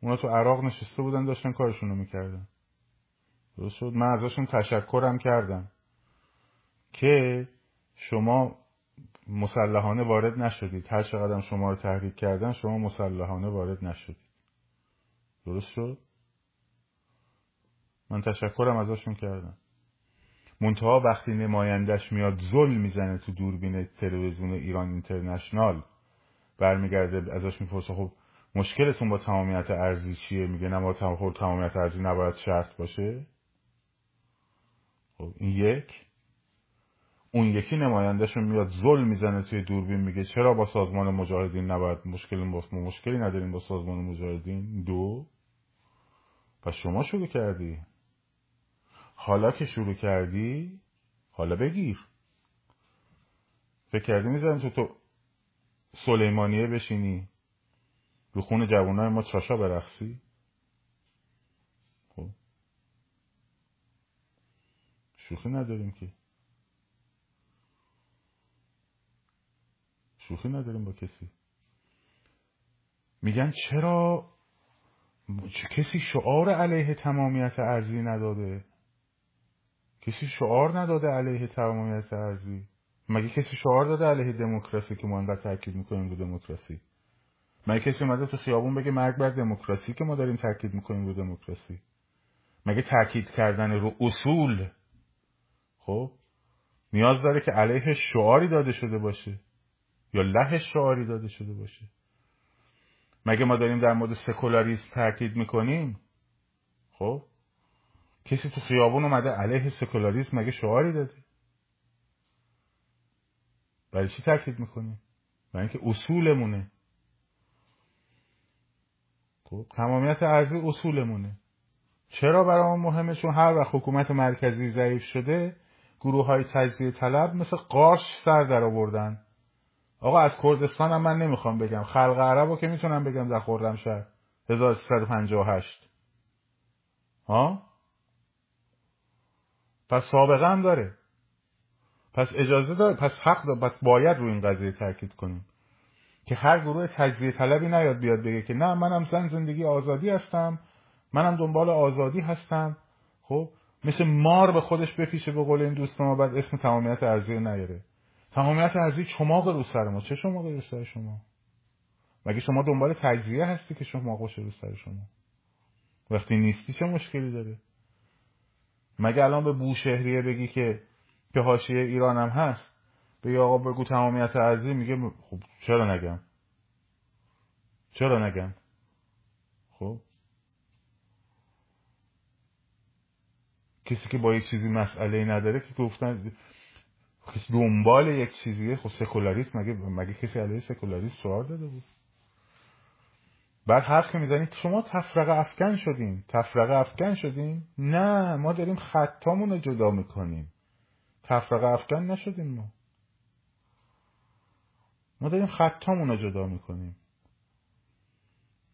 اونا تو عراق نشسته بودن داشتن کارشون رو می‌کردن. درست شد. من ازشون تشکرم کردم که شما مسلحانه وارد نشدید. هر چقدر شما رو تحریک کردن شما مسلحانه وارد نشدید. درست شد؟ من تشکرم ازشون کردم. منتها وقتی نمایندش میاد ظلم می‌زنه تو دوربین تلویزیون ایران اینترنشنال برمیگرده ازش می‌پرسه خب مشکلتون با تمامیت ارزی چیه؟ میگه نه با تمامیت ارزی نباید شرط باشه. خب این یک. اون یکی نمایندهشون میاد ظلم می‌زنه توی دوربین میگه چرا با سازمان مجاهدین نباید مشکل با مشکلی نداریم با سازمان مجاهدین؟ دو. پس شما شروع کردی. حالا که شروع کردی حالا بگیر. فکر کردی می‌ذارم تو تو سلیمانیه بشینی. رو خون جوانای ما چاشا برخصی شوخی نداریم که. شوخی نداریم با کسی. میگن چرا کسی شعار علیه تمامیت ارزی نداده؟ کسی شعار نداده علیه تمامیت ارزی مگه کسی شعار داده علیه دموکراسی که ما انقدر تاکید می‌کنیم رو دموکراسی؟ مگه کسی اومده تو خیابون بگه مرگ بر دموکراسی که ما داریم تاکید می‌کنیم رو دموکراسی؟ مگه تاکید کردن رو اصول خب؟ نیاز داره که علیه شعاری داده شده باشه. یا له شعاری داده شده باشه. مگه ما داریم در مورد سکولاریسم تاکید می‌کنیم؟ خب؟ کسی تو خیابون اومده علیه سکولاریسم مگه شعاری داده؟ برای چی تاکید می‌کنیم؟ برای اینکه اصولمونه. خب تمامیت ارزی اصولمونه. چرا برای ما مهمه؟ چون هر وقت حکومت مرکزی ضعیف شده گروه های تجزیه طلب مثل قارش سر در آوردن. آقا از کردستان هم من نمی‌خوام بگم. خلق عرب رو که می‌تونم بگم در خوردم شهر. 1358 ها؟ پس سابقه هم داره. پس اجازه داره. پس حق داره. پس باید رو این قضیه تاکید کنیم. که هر گروه تجزیه طلبی نیاد بیاد بگه که نه منم زن زندگی آزادی هستم. منم دنبال آزادی هستم. خب؟ مثل مار به خودش بپیشه به قول این دوست ما بعد اسم تمامیت ارزی نیاره. تمامیت ارزی چماق رو سر ما. چه شما رو سر شما؟ مگه شما دنبال تجزیه هستی که شما باشه رو سر شما؟ وقتی نیستی چه مشکلی داره؟ مگه الان به بوشهریه بگی که که حاشیه ایران هم هست؟ به آقا بگو تمامیت ارزی میگه خب چرا نگم؟ چرا نگم؟ خب کسی که با یک چیزی مسئله نداره که گفتن کسی دنبال یک چیزیه خب سکولاریسم مگه مگه کسی علیه سکولاریسم سوال داده بود؟ بعد حرف که می‌زنید شما تفرقه افکن شدین. تفرقه افکن شدین؟ نه ما داریم خطامون رو جدا می‌کنیم. تفرقه افکن نشدیم ما. ما داریم خطامون رو جدا می‌کنیم.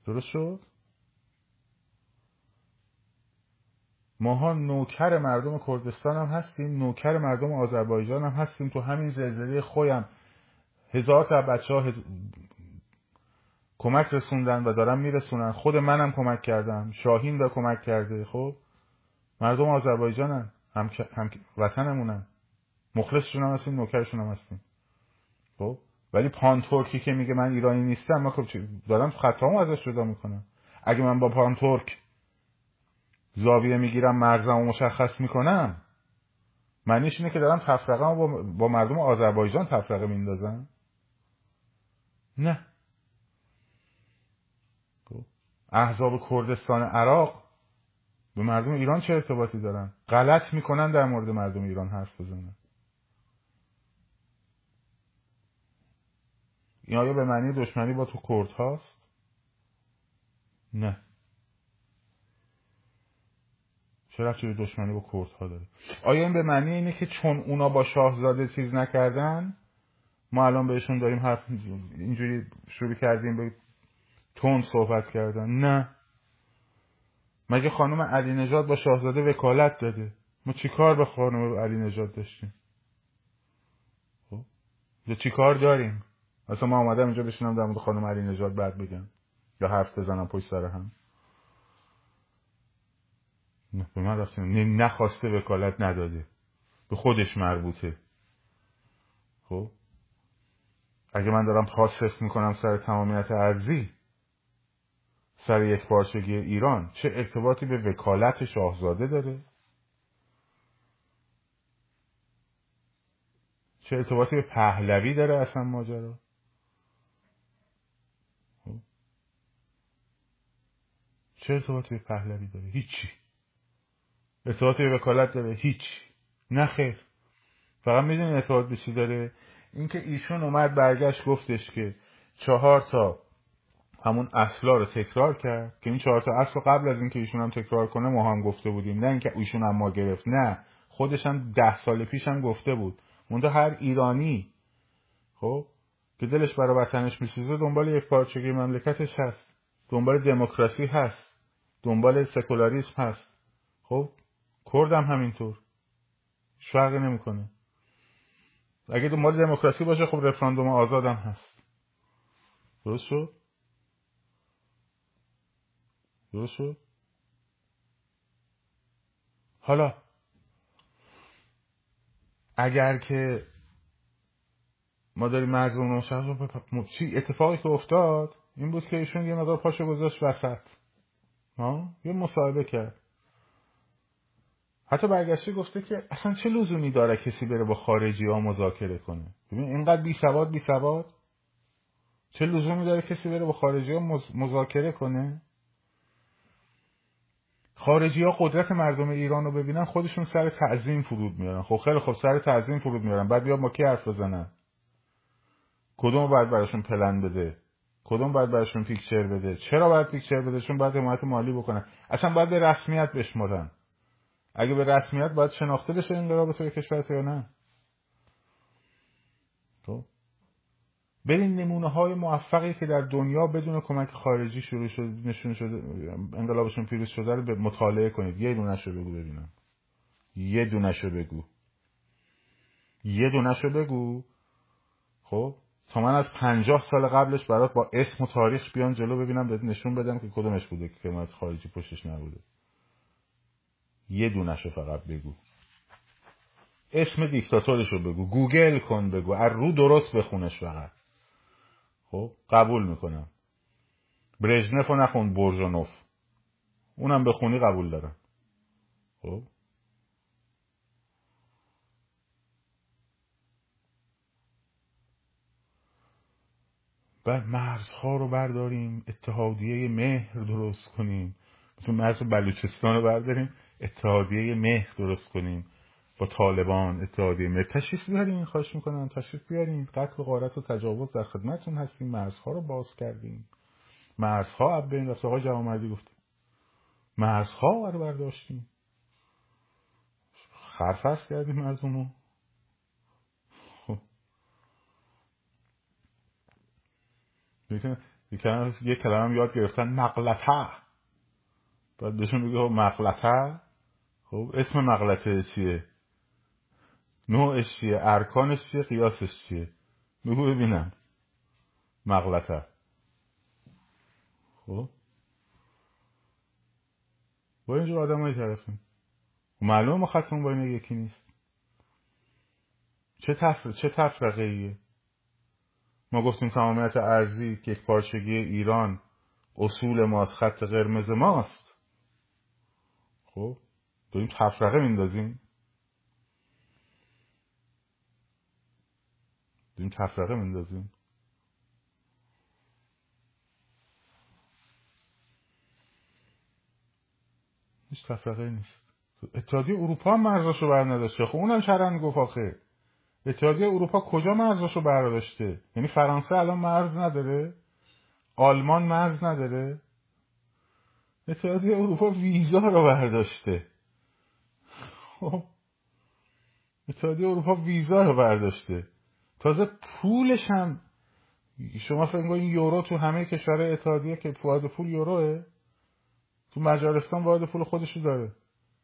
درست شد؟ ماها نوکر مردم کردستان هم هستیم نوکر مردم آذربایجان هم هستیم. تو همین زلزله خویم هزار تا بچه ها کمک رسوندن و دارن میرسونن. خود منم کمک کردم. شاهین به کمک کرده. خب؟ مردم آذربایجانن. هم, هم وطنمونن. مخلصشون هم هستیم نوکرشون هم هستیم. خب؟ ولی پان ترکی که میگه من ایرانی نیستم من خب دارم خطامو ازش جدا می‌کنم. اگه من با پان ترک زاویه می‌گیرم مرزمو مشخص می‌کنم. معنیش اینه که دارم تفرقه با, با مردم آذربایجان تفرقه میندازم؟ نه. خب. احزاب کردستان عراق به مردم ایران چه ارتباطی دارن؟ غلط می‌کنن در مورد مردم ایران حرف بزنن. این آیا به معنی دشمنی با تو کرد هاست نه. چه رفتی به دشمنی با ها داره. آیا این به معنی اینه که چون اونا با شاهزاده چیز نکردن ما الان بهشون داریم حرف اینجوری شروع کردیم به تون صحبت کردن؟ نه. مگه خانم علی نجات با شاهزاده وکالت داده؟ ما چیکار به خانم علی نجات داشتیم؟ خب یا چیکار داریم؟ اصلا ما آمدم اینجا بشینم در مورد خانم علی نجات بعد بگم. یا حرف بزنم پشت سر هم. به من رفتیم نخواسته وکالت نداده. به خودش مربوطه. خب؟ اگه من دارم خاص می‌کنم سر تمامیت ارزی سر یک پارچگی ایران چه ارتباطی به وکالت شاهزاده داره؟ چه ارتباطی به پهلوی داره اصلا ماجرا؟ خب. چه ارتباطی به پهلوی داره؟ هیچی. به وکالت داره. هیچ. نه خیر. فقط می‌دونی ارتباط به چی داره؟ اینکه ایشون اومد برگشت گفتش که چهار تا همون اصلا رو تکرار کرد. که این چهار تا اصل قبل از اینکه ایشون هم تکرار کنه ما هم گفته بودیم. نه اینکه ایشون هم ما گرفت. نه. خودش هم ده سال پیش هم گفته بود. مونده هر ایرانی. خب؟ که دلش برای وطنش میسوزه دنبال یک پارچگی مملکتش هست. دنبال دموکراسی هست. دنبال سکولاریسم هست. خب؟ کردم همینطور. فرقی نمی‌کنه. اگه دنبال دموکراسی باشه خب رفراندوم آزادم هست. درست شد؟ درست شد؟ حالا اگر که ما داریم مرزمون رو چی اتفاقی که افتاد این بود که ایشون یه مقدار پاشو گذاشت وسط. ها؟ یه مصاحبه کرد. حتی برگشته گفته که اصلا چه لزومی داره کسی بره با خارجی ها مذاکره کنه؟ ببین اینقدر بی سواد بی سواد. چه لزومی داره کسی بره با خارجی ها مذاکره کنه؟ خارجی ها قدرت مردم ایران رو ببینن خودشون سر تعظیم فرود میارن. خب خیلی خب سر تعظیم فرود میارن. بعد بیا ما کی حرف بزنن؟ کدوم باید براشون پلن بده؟ کدوم باید براشون پیکچر بده؟ چرا باید پیکچر بده؟ چون باید حمایت مالی بکنن. اصلا باید به رسمیت بشمرن اگه به رسمیت باید شناخته بشه انقلاب توی کشور یا نه. تو خب. برین نمونه های موفقی که در دنیا بدون کمک خارجی شروع شده نشون شده انقلابشون پیروز شده رو به مطالعه کنید. یه دونه رو بگو ببینم. یه دونه رو بگو. یه دونه رو بگو. خب. تا من از پنجاه سال قبلش برات با اسم و تاریخ بیان جلو ببینم بهت نشون بدم که کدومش بوده که کمک خارجی پشتش نبوده. یه دونشو فقط بگو. اسم دیکتاتورشو بگو. گوگل کن بگو. از رو درست بخونش فقط. خب قبول می‌کنم. برژنف و نخون برژانوف اونم بخونی قبول دارم. خب. بعد مرزها رو برداریم. اتحادیه مهر درست کنیم. مثل مرز بلوچستان رو برداریم. اتحادیه مهر درست کنیم با طالبان اتحادیه مهر. تشریف بیارین خواهش می‌کنم. تشریف بیارین قتل و غارت و تجاوز در خدمتتون هستیم. مرزها رو باز کردیم. مرزها اب بین رفت آقای جوامردی گفتیم مرزها رو برداشتیم. خرفست کردیم مرزمون خب. یه کلمه یاد گرفتن. مقلته باید بهشون بگه مقلته خب اسم مغلطه چیه؟ نوعش چیه؟ ارکانش چیه؟ قیاسش چیه؟ بگو ببینم. مغلطه خب. با اینجور آدم های طرفیم معلومه ما خطمون با این یکی نیست. چه تفر... چه تفرقه ایه ما گفتیم تمامیت ارزی که یک پارچگی ایران اصول ماست خط قرمز ماست. خب. داریم تفرقه میندازیم؟ داریم تفرقه میندازیم؟ هیچ تفرقه نیست. اتحادیه اروپا هم مرزاشو بر نداشته خب اونم شرن گفت آخه. اتحادیه اروپا کجا مرزاشو برداشته یعنی فرانسه الان مرز نداره. آلمان مرز نداره. اتحادیه اروپا ویزا رو برداشته. خب. اتحادیه اروپا ویزا رو برداشته. تازه پولش هم شما فکر کنید یورو تو همه کشورهای اتحادیه که واحد پول یوروه؟ تو مجارستان واحد پول خودشو داره.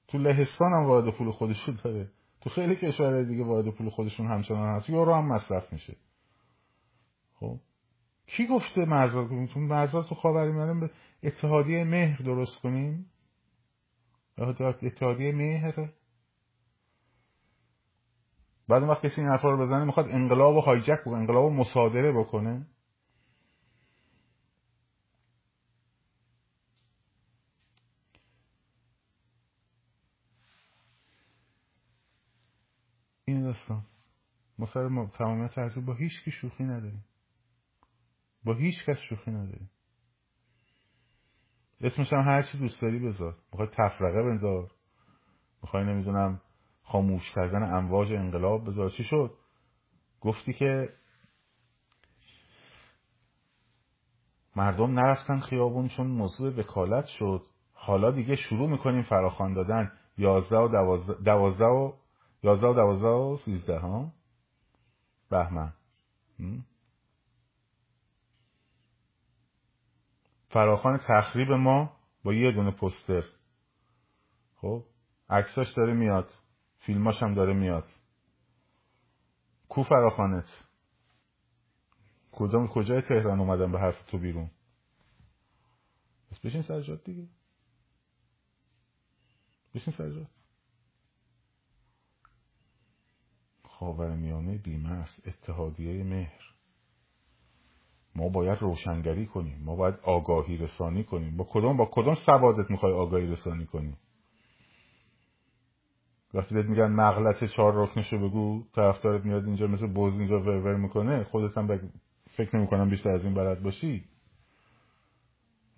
تو لهستان هم واحد پول خودشو داره. تو خیلی کشورهای دیگه واحد پول خودشون همچنان هست. یورو هم مصرف میشه. خب. کی گفته مرزا؟ تو مرزا تو خاورمیانه به اتحادیه مهر درست کنیم؟ اتحادیه مهر بعد وقت کسی این حرفا رو بزنه می‌خواد انقلاب و هایجک بکنه انقلاب و مصادره بکنه. این داستان. ما سر تمامیت تحصیل با هیچ کی شوخی نداریم. با هیچ کس شوخی نداریم. اسمش هم هر چی دوست داری بذار. می‌خوای تفرقه بذار. می‌خوای نمی‌دونم خاموش کردن امواج انقلاب بذار چی شد؟ گفتی که مردم نرفتن خیابون چون موضوع وکالت شد. حالا دیگه شروع می‌کنیم فراخوان دادن. یازده و دوازده, دوازده و یازده و دوازده و سیزده ها؟ بهمن. فراخان تخریب ما با یه دونه پستر. خب عکساش داره میاد. فیلماش هم داره میاد. کو فراخانت کجا کجای تهران اومدن به حرف تو بیرون؟ بس بشین سرجاد دیگه. بشین سرجاد خاورمیانه بیمه است اتحادیه مهر. ما باید روشنگری کنیم. ما باید آگاهی رسانی کنیم. با کدوم با کدوم سوادت می‌خوای آگاهی رسانی کنیم وقتی بهت میگن مغلط چهار رکنشو بگو طرفدارت میاد اینجا مثل بوز اینجا ور می‌کنه خودت هم فکر نمی‌کنم بیشتر از این بلد باشی.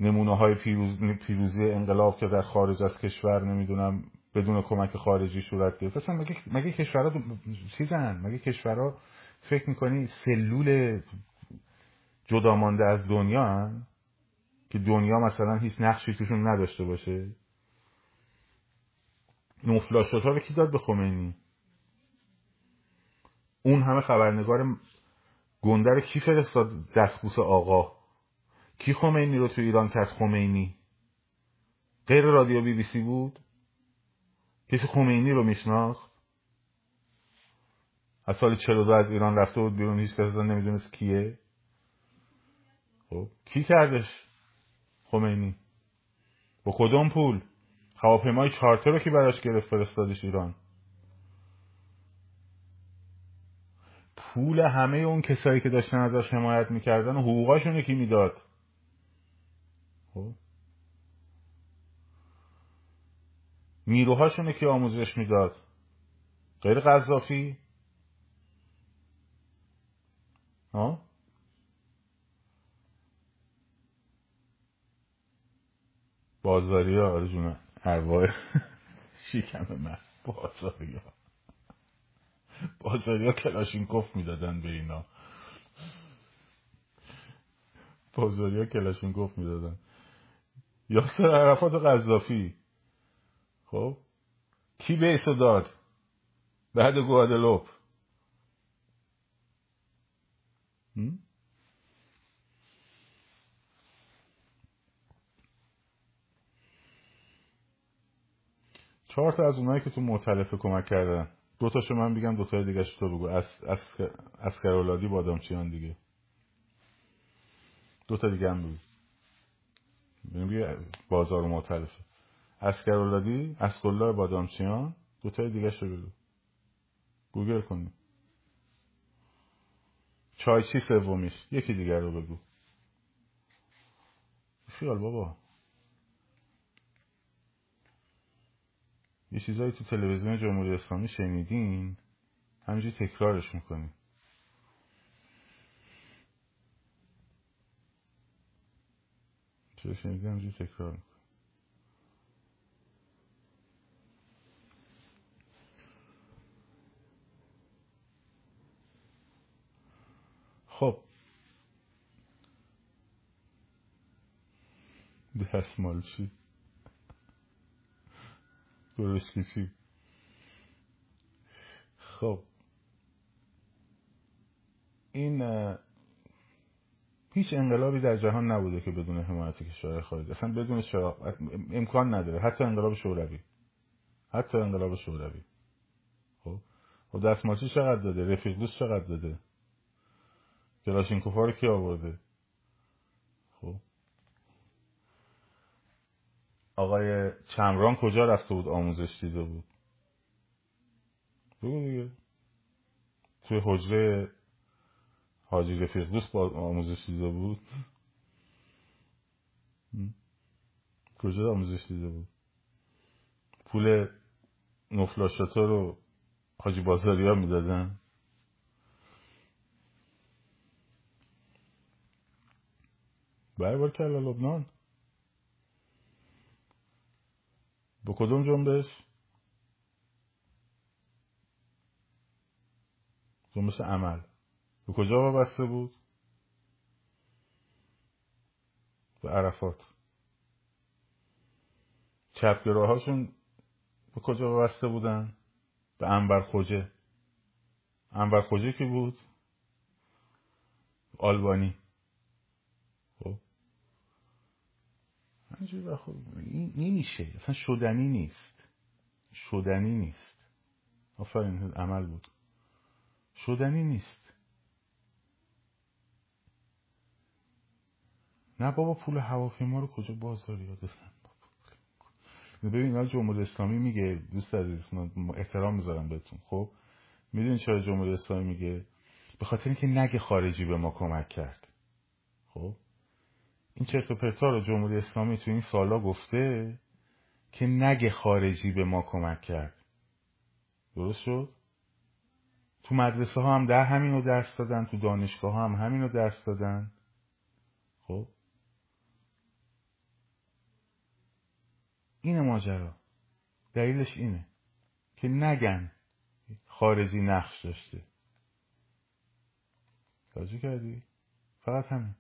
نمونه های پیروز... پیروزی انقلاب که در خارج از کشور نمی‌دونم بدون کمک خارجی صورت گرفت. اصلا مگه, مگه کشورها چیزن؟ مگه کشورها فکر می‌کنی سلول جدا مانده از دنیا هن؟ که دنیا مثلا هیچ نقشی توشون نداشته باشه. نوفلاشوت ها رو کی داد به خمینی؟ اون همه خبرنگار گندر کی فرستاد دستبوس آقا؟ کی خمینی رو تو ایران کرد خمینی؟ غیر رادیو بی بی سی بود؟ کسی خمینی رو میشناخت؟ از سال 42 از ایران رفته بود بیرون هیچ کس نمی‌دونست کیه. خب کی کردش خمینی؟ با کدوم پول؟ هواپیمای چارتر رو که براش گرفت فرستادش ایران؟ پول همه اون کسایی که داشتن ازش حمایت می‌کردن و حقوقاشون کی می‌داد؟ خب. نیروهاشون که آموزش می‌داد؟ غیر قذافی؟ ها؟ بازاری ها آره جونه ارواح. شیکم من. بازاری ها بازاری ها کلاشینکوف می‌دادن به اینا. بازاری ها کلاشینکوف می‌دادن. یاسر عرفات و قذافی. خب؟ کی بیسو داد؟ بعد گوادلوپ. چهار تا از اونایی که تو معتلفه کمک کردن. دو تاشو من بگم دو تای دیگه تو بگو. از از عسگراولادی بادامچیان دیگه. دو تا دیگه هم بگو. بازار مؤتلفه. عسگراولادی اسدالله بادامچیان دو تای دیگه شو بگو. گوگل کنی چی سومیش؟ یکی دیگر رو بگو. خیال بابا. یه چیزایی تو تلویزیون جمهوری اسلامی شنیدین؟ همینجوری تکرارش می‌کنیم. چه شنیدین؟ همینجوری تکرار می‌کنیم. خب. دستمال چی؟ درست کسی خب. این هیچ انقلابی در جهان نبوده که بدون حمایت کشورهای خارجی. اصلا بدون شرا... امکان نداره. حتی انقلاب شوروی. حتی انقلاب شوروی. خب. و خب دستماچی چقدر داده؟ رفیق دوست چقدر داده؟ کلاشینکوفا رو کی آورده خب آقای چمران کجا رفته بود آموزش دیده بود؟ بگو دیگه. توی حجره حاجی رفیق دوست با آموزش دیده بود. کجا آموزش دیده بود؟ پول نفلاشاتا رو حاجی بازاری ها می‌دادن؟ بله بار کلا لبنان. با کدوم جنبش؟ جنبش عمل. به کجا وابسته بود؟ به عرفات. چپگراهاشون به کجا وابسته بودن؟ به انبر خوجه. انبر خوجه کی بود؟ آلبانی خب این نمیشه اصلا شدنی نیست. شدنی نیست. آفرین عمل بود. شدنی نیست. نه بابا پول هواپیما رو کجا بازاری؟ یادستن ببین جمهوری اسلامی میگه دوست عزیز احترام می‌ذارم بهتون. خب می‌دونی چرا جمهوری اسلامی میگه؟ به خاطر اینکه نگه خارجی به ما کمک کرد. خب این چرت و پرتا رو جمهوری اسلامی تو این سالا گفته که نگه خارجی به ما کمک کرد. درست شد؟ تو مدرسه ها هم در همین رو درس دادن تو دانشگاه ها هم همین رو درس دادن. خب؟ این ماجرا. دلیلش اینه که نگن خارجی نقش داشته. توجه کردی؟ فقط همین.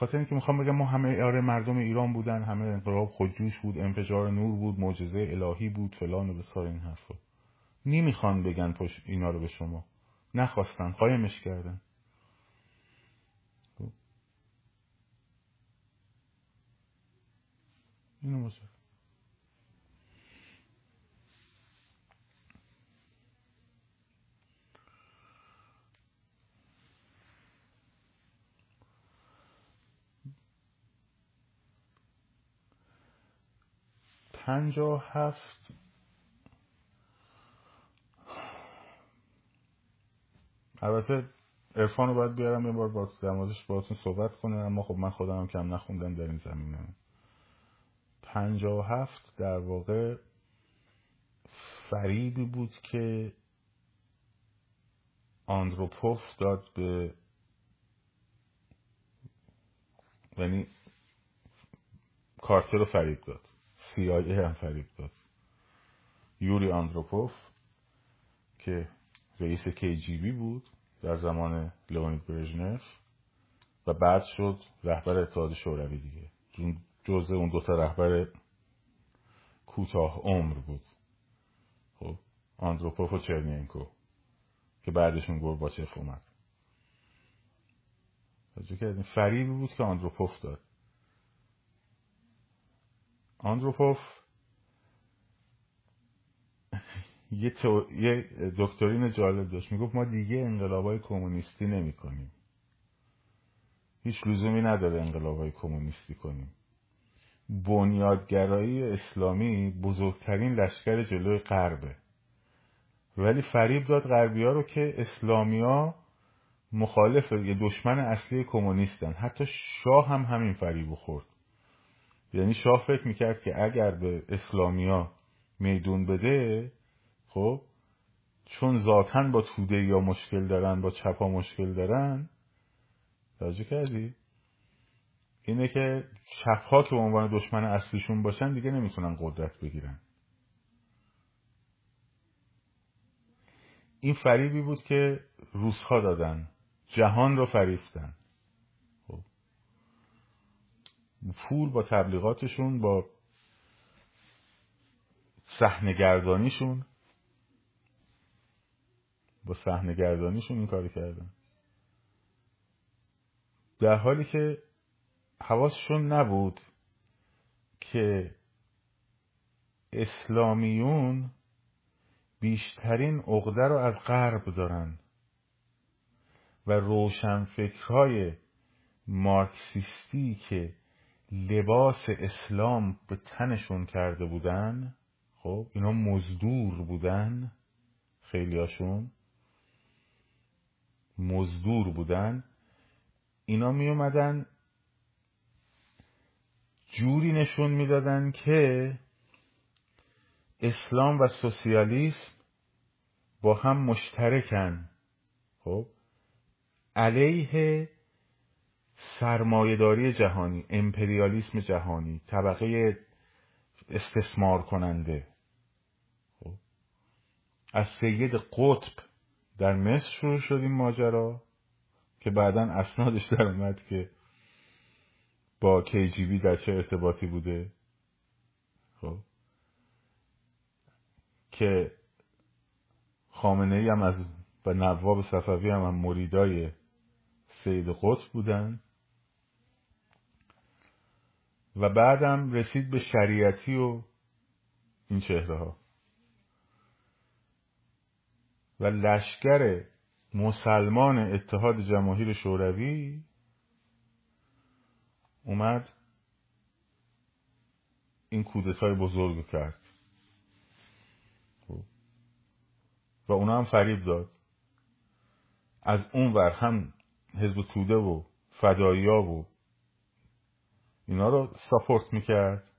خاطر اینکه می‌خوام بگم ما همه آره مردم ایران بودن همه انقلاب خودجوش بود انفجار نور بود معجزه الهی بود فلان و بسار این حرفا نمی‌خوان بگن پشت اینا رو به شما. نخواستن قایمش کردن. اینو باشه پنجا هفت. البته ارفان رو باید بیارم یه بار با در باهاتون صحبت کنه اما خب من خودم هم کم نخوندم در این زمینه. پنجا و هفت در واقع فریبی بود که آندروپوف داد به یعنی کارتر رو فریب داد. CIA هم فریب داد. یوری آندروپوف که رئیس KGB بود در زمان لئونید برژنف و بعد شد رهبر اتحاد شوروی دیگه. جزء اون دوتا رهبر کوتاه عمر بود. خب آندروپوف و چرنینکو که بعدشون گورباچف اومد. کردیم فریبی بود که آندروپوف داد. آندروپوف یه, یه دکترین جالب داشت. می‌گفت ما دیگه انقلابای کمونیستی نمی کنیم هیچ لزومی نداره انقلابای کمونیستی کنیم. بنیادگرایی اسلامی بزرگترین لشکر جلوی غربه. ولی فریب داد غربی ها رو که اسلامیا مخالف یه دشمن اصلی کمونیستن. حتی شاه هم همین فریب خورد. یعنی شاه فکر می‌کرد که اگر به اسلامیا میدون بده خب چون ذاتا با توده یا مشکل دارن با چپا مشکل دارن توجه کردی؟ اینه که چپ ها که به عنوان دشمن اصلیشون باشن دیگه نمی‌تونن قدرت بگیرن. این فریبی بود که روزها دادن جهان رو فریفتن. پول با تبلیغاتشون با صحنهگردانیشون. با صحنه گردانیشون این کار کردن. در حالی که حواسشون نبود که اسلامیون بیشترین عقده رو از غرب دارن و روشنفکرهای مارکسیستی که لباس اسلام به تنشون کرده بودن خب اینا مزدور بودن خیلیاشون مزدور بودن. اینا می اومدن جوری نشون می‌دادن که اسلام و سوسیالیسم با هم مشترکن خب. علیه سرمایهداری جهانی امپریالیسم جهانی طبقه استثمار کننده خب. از سید قطب در مصر شروع شد این ماجرا که بعدا اسنادش در اومد که با کیجیبی در چه ارتباطی بوده. خب. که خامنه ای هم از و نواب صفوی هم, هم مریدای سید قطب بودن. و بعدم رسید به شریعتی و این چهره ها و لشکر مسلمان اتحاد جماهیر شوروی اومد این کودتای بزرگ کرد. و اونا هم فریب داد از اون ور هم حزب توده و فدایا و اینا رو ساپورت می‌کرد.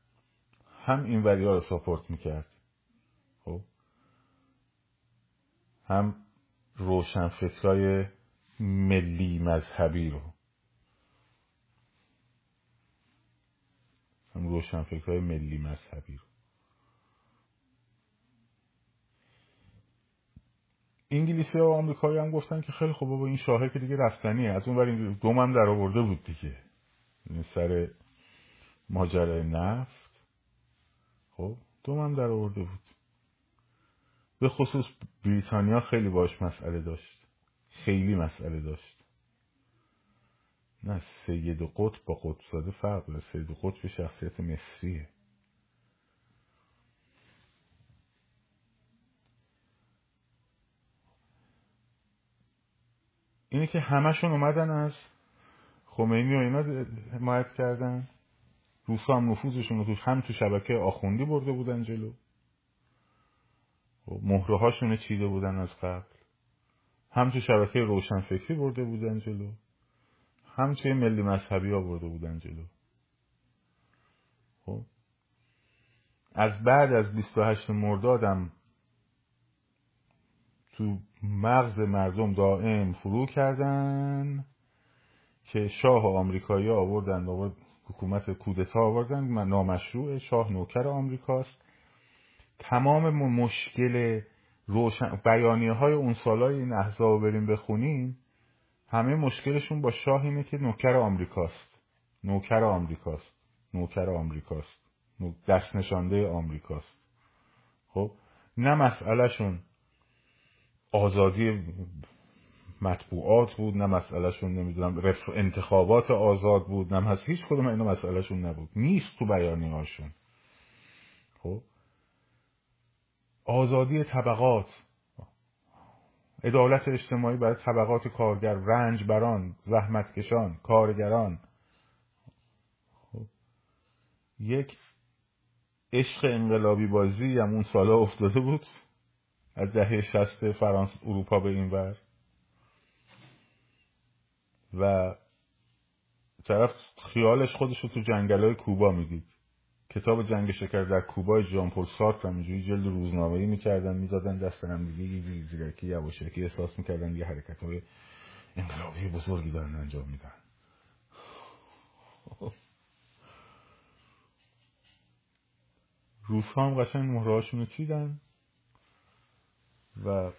هم این ها رو ساپورت می‌کرد. خب؟ هم روشن فکرای ملی مذهبی رو. هم روشن فکرای ملی مذهبی رو. انگلیسی و آمریکایی هم گفتن که خیلی خوب بابا این شاهه که دیگه رفتنیه. از اون ور دوم هم در آورده بود دیگه. یعنی سر ماجرای نفت. خب دوم هم در آورده بود. به خصوص بریتانیا خیلی باش مسئله داشت. خیلی مسئله داشت. نه سید قطب با قطب زاده فرق داره. سید قطب شخصیت مصریه. اینه که همشون اومدن از خمینی و اینا حمایت کردن. روسا هم نفوذشون رو هم تو شبکه آخوندی برده بودن جلو. خب، مهره هاشون چیده بودن از قبل. هم تو شبکه روشنفکری برده بودن جلو هم توی ملی مذهبی ها برده بودن جلو. خب از بعد از 28 مردادم تو مغز مردم دائم فرو کردن که شاه و آمریکایی آوردن آورد حکومت کودتا آوردن. نامشروع شاه نوکر آمریکاست. تمام مشکل روشن بیانیه های اون سالای این احزاب بریم بخونین همه مشکلشون با شاه اینه که نوکر آمریکاست. نوکر آمریکاست. نوکر آمریکاست. دست نشانده آمریکاست. خب نه مسئلهشون آزادی مطبوعات بود نه مسئلهشون نمی‌دونم انتخابات آزاد بود نه هست هیچ کدوم اینا مسئلهشون نبود. نیست تو بیانی هاشون خب؟ آزادی طبقات. عدالت اجتماعی برای طبقات کارگر رنج بران زحمتکشان کارگران. خب. یک عشق انقلابی بازی هم اون سالا افتاده بود. از دهه شست فرانس اروپا به این ور. و طرف خیالش خودش رو تو جنگل های کوبا می‌دید. کتاب جنگ شکر در کوبا جان پل سارتر همینجوری جلد روزنامه ای می‌کردن می‌دادن دست هم دیگه زیرکی یواشکی احساس می‌کردن یه حرکت های انقلابی بزرگی دارن انجام میدن. روس هم قشنگ مهرهاشون رو چیدن و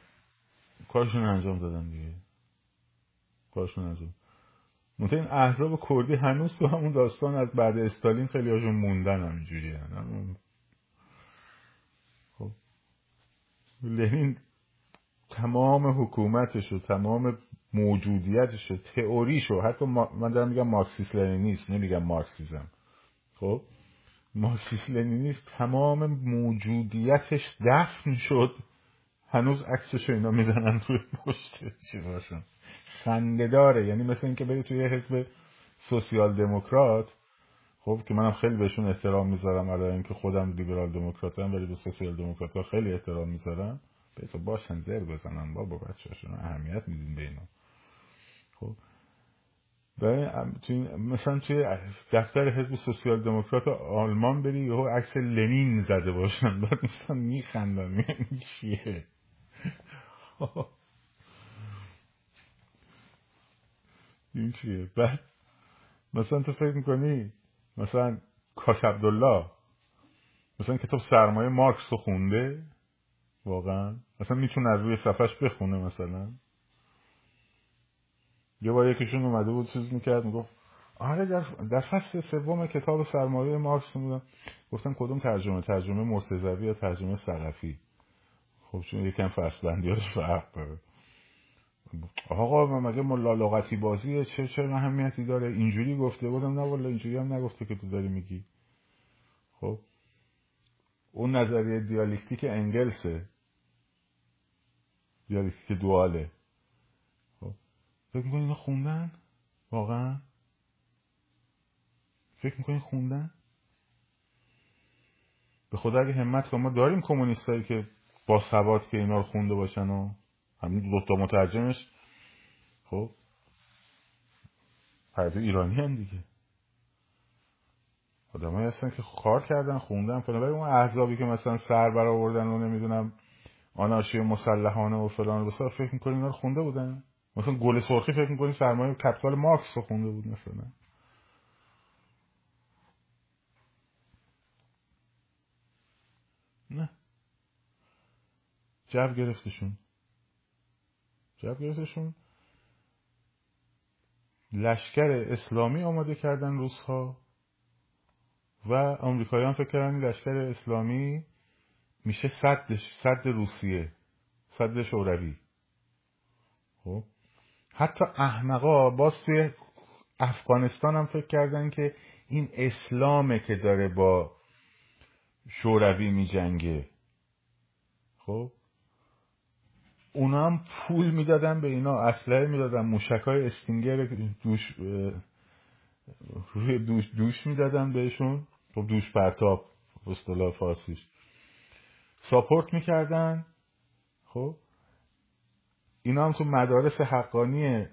کارشون انجام دادن دیگه. کارشون انجام منتها این احزاب کردی هنوز تو همون داستان از بعد استالین خیلی هاشون موندن همینجوری خب. لنین تمام حکومتش و تمام موجودیتش و تئوریش و حتی من دارم میگم مارکسیس لنینیست نمیگم مارکسیزم. خب. مارکسیس لنینیست تمام موجودیتش دفن شد. هنوز عکسش اینا می‌زنن توی پشت چیزاشون خنده داره یعنی مثل اینکه بری توی حزب سوسیال دموکرات خب که منم خیلی بهشون احترام می‌ذارم علاوه اینکه خودم لیبرال دموکراتم ولی به سوسیال دموکرات خیلی احترام می‌ذارم. بهتر باشن زر بزنن بابا بچه‌هاشون اهمیت میدین به اینا. خب. مثلا توی دفتر حزب سوسیال دموکرات آلمان بری یهو عکس لنین زده باشن. بعد مثلا میخندن چیه؟ این چیه؟ بعد مثلا تو فکر می‌کنی مثلا کاش عبدالله مثلا کتاب سرمایه مارکس رو خونده؟ واقعا. مثلا می‌تونه از روی صفحش بخونه مثلا. یه بار یکیشون اومده بود چیز می‌کرد می‌گفت آره در, در فصل سوم کتاب سرمایه مارکس بودم گفتم کدوم ترجمه؟ ترجمه مرتضوی یا ترجمه سقفی؟ خب چون یکم فصل بندیاش فرق داره. آقا مگه ملا لغتی بازیه؟ چه چه اهمیتی داره؟ اینجوری گفته بودم. نه والا اینجوری هم نگفته که تو داری میگی. خب؟ اون نظریه دیالکتیک انگلسه. دیالکتیک دواله خب؟ فکر می‌کنی خوندن؟ واقعا؟ فکر می‌کنی خوندن؟ به خدا اگه همت ما داریم کمونیستایی که با ثبات که اینا رو خونده باشن و همین دوتا مترجمش خب پردو ایرانی هم دیگه. آدمایی هستن که کار کردن خوندن فلان. ولی اون احزابی که مثلا سر برآوردن و نمی‌دونم آنارشی مسلحانه و فلان و فکر می‌کنی اینا رو خونده بودن؟ مثلا گل سرخی فکر می‌کنی سرمایه کپیتال مارکس رو خونده بود مثلا. نه. جو گرفتشون. جو گرفتشون. لشکر اسلامی آماده کردن روزها و آمریکاییان فکر کردن لشکر اسلامی میشه صدش صد روسیه صد شوروی. خب؟ حتی احمقا باز توی افغانستان هم فکر کردن که این اسلامه که داره با شوروی میجنگه. خب؟ اونا هم پول می‌دادن به اینا اسلحه می‌دادن موشک های استینگر دوش روی دوش دوش می‌دادن بهشون. خب دوش پرتاب اصطلاح فارسیش. ساپورت می‌کردن. خب؟ اینا هم تو مدارس حقانی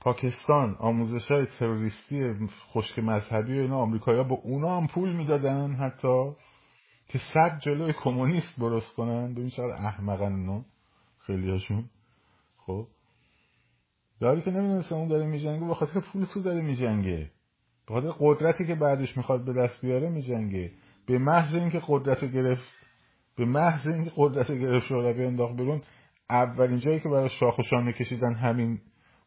پاکستان آموزش های تروریستی خشک مذهبی و اینا آمریکایی با اونا هم پول می‌دادن حتی که صد جلوی کمونیست برست کنن. ببین چقدر احمقن اینا. خیلی هاشون خب. داری که نمی‌دونست اون داره میجنگه به خاطر پول تو داره میجنگه. به خاطر قدرتی که بعدش می‌خواد به دست بیاره میجنگه. به محض اینکه قدرت گرفت به محض اینکه قدرت گرفت شوروی انداخت بیرون اولین جایی که برای شاخ و شانه کشیدن همین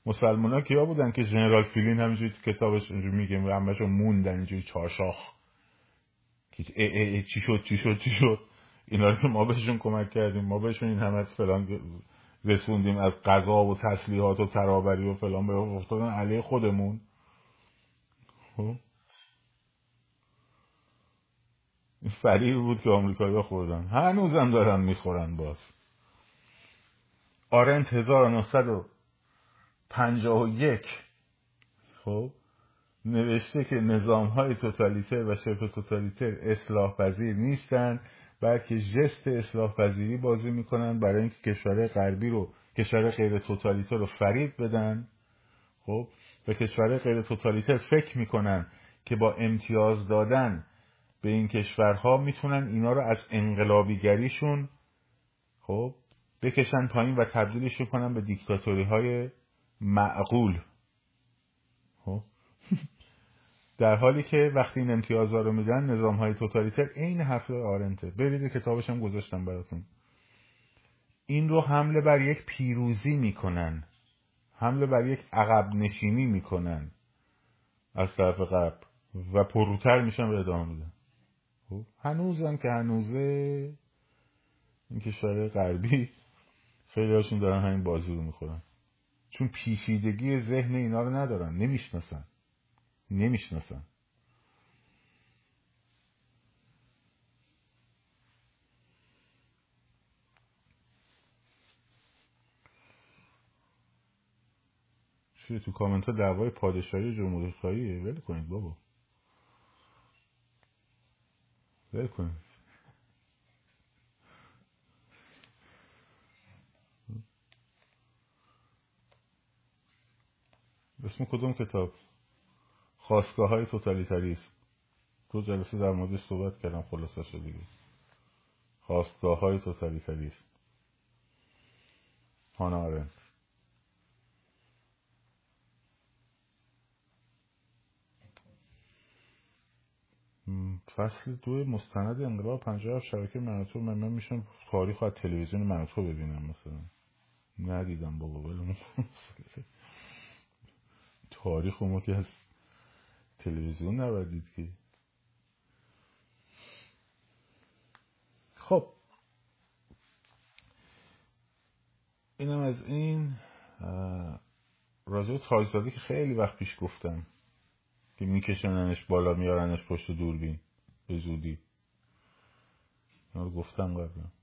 مسلمان ها کیا بودن که جنرال فیلین همینجوری کتابش اینجوری میگه همشون موندن اینجوری چارشاخ که ای ای ای چی شد چی شد چی شد؟ اینا رو ما بهشون کمک کردیم ما بهشون این همه فلان رسوندیم از غذا و تسلیحات و ترابری و فلان به افتادن علیه خودمون. خب. این فریب بود که آمریکایی خوردن. هنوزم دارن می‌خورن باز. آرنت 1951 خب. نوشته که نظام های توتالیتر و شبه توتالیتر اصلاح پذیر نیستن. بلکه جست اصلاح پذیری بازی می‌کنن برای اینکه کشور غربی رو کشور غیر توتالیتر رو فریب بدن. خب و کشور غیر توتالیتر فکر می‌کنن که با امتیاز دادن به این کشورها می‌تونن اینا رو از انقلابیگریشون خب بکشن پایین و تبدیلش کنن به دیکتاتوری های معقول. خب در حالی که وقتی این امتیازها رو میدن نظام های توتالیتر این حرف آرنته. برید کتابش هم گذاشتم براتون. این رو حمله بر یک پیروزی می‌کنن. حمله بر یک عقب نشینی می‌کنن از طرف قبل و پروتر میشن و ادامه میدن. خب هنوزم که هنوزه این کشور غربی خیلی هاشون دارن همین بازی رو می‌خورن. چون پیچیدگی ذهن اینا رو ندارن نمی‌شناسن. نمی‌شناسن چیه تو کامنت ها دعوای پادشاهی جمهوری خواهیه ول کنید بابا. ول کنید. اسم کدوم کتاب؟ خواستگاه های توتالیتاریسم. دو جلسه در موردش صحبت کردم خلاصه شد دیگه خواستگاه های توتالیتاریسم. هانا آرنت. فصل دو مستند انقلاب پنجاه شبکه منوتو من من میشم تاریخ از تلویزیون منوتو ببینم مثلا. ندیدم بابا ولی تاریخ که از تلویزیون نبردید که؟ خب. اینم از این راجع تاجزاده که خیلی وقت پیش گفتم که میکشننش بالا میارنش پشت دوربین به زودی. گفتم قبلا.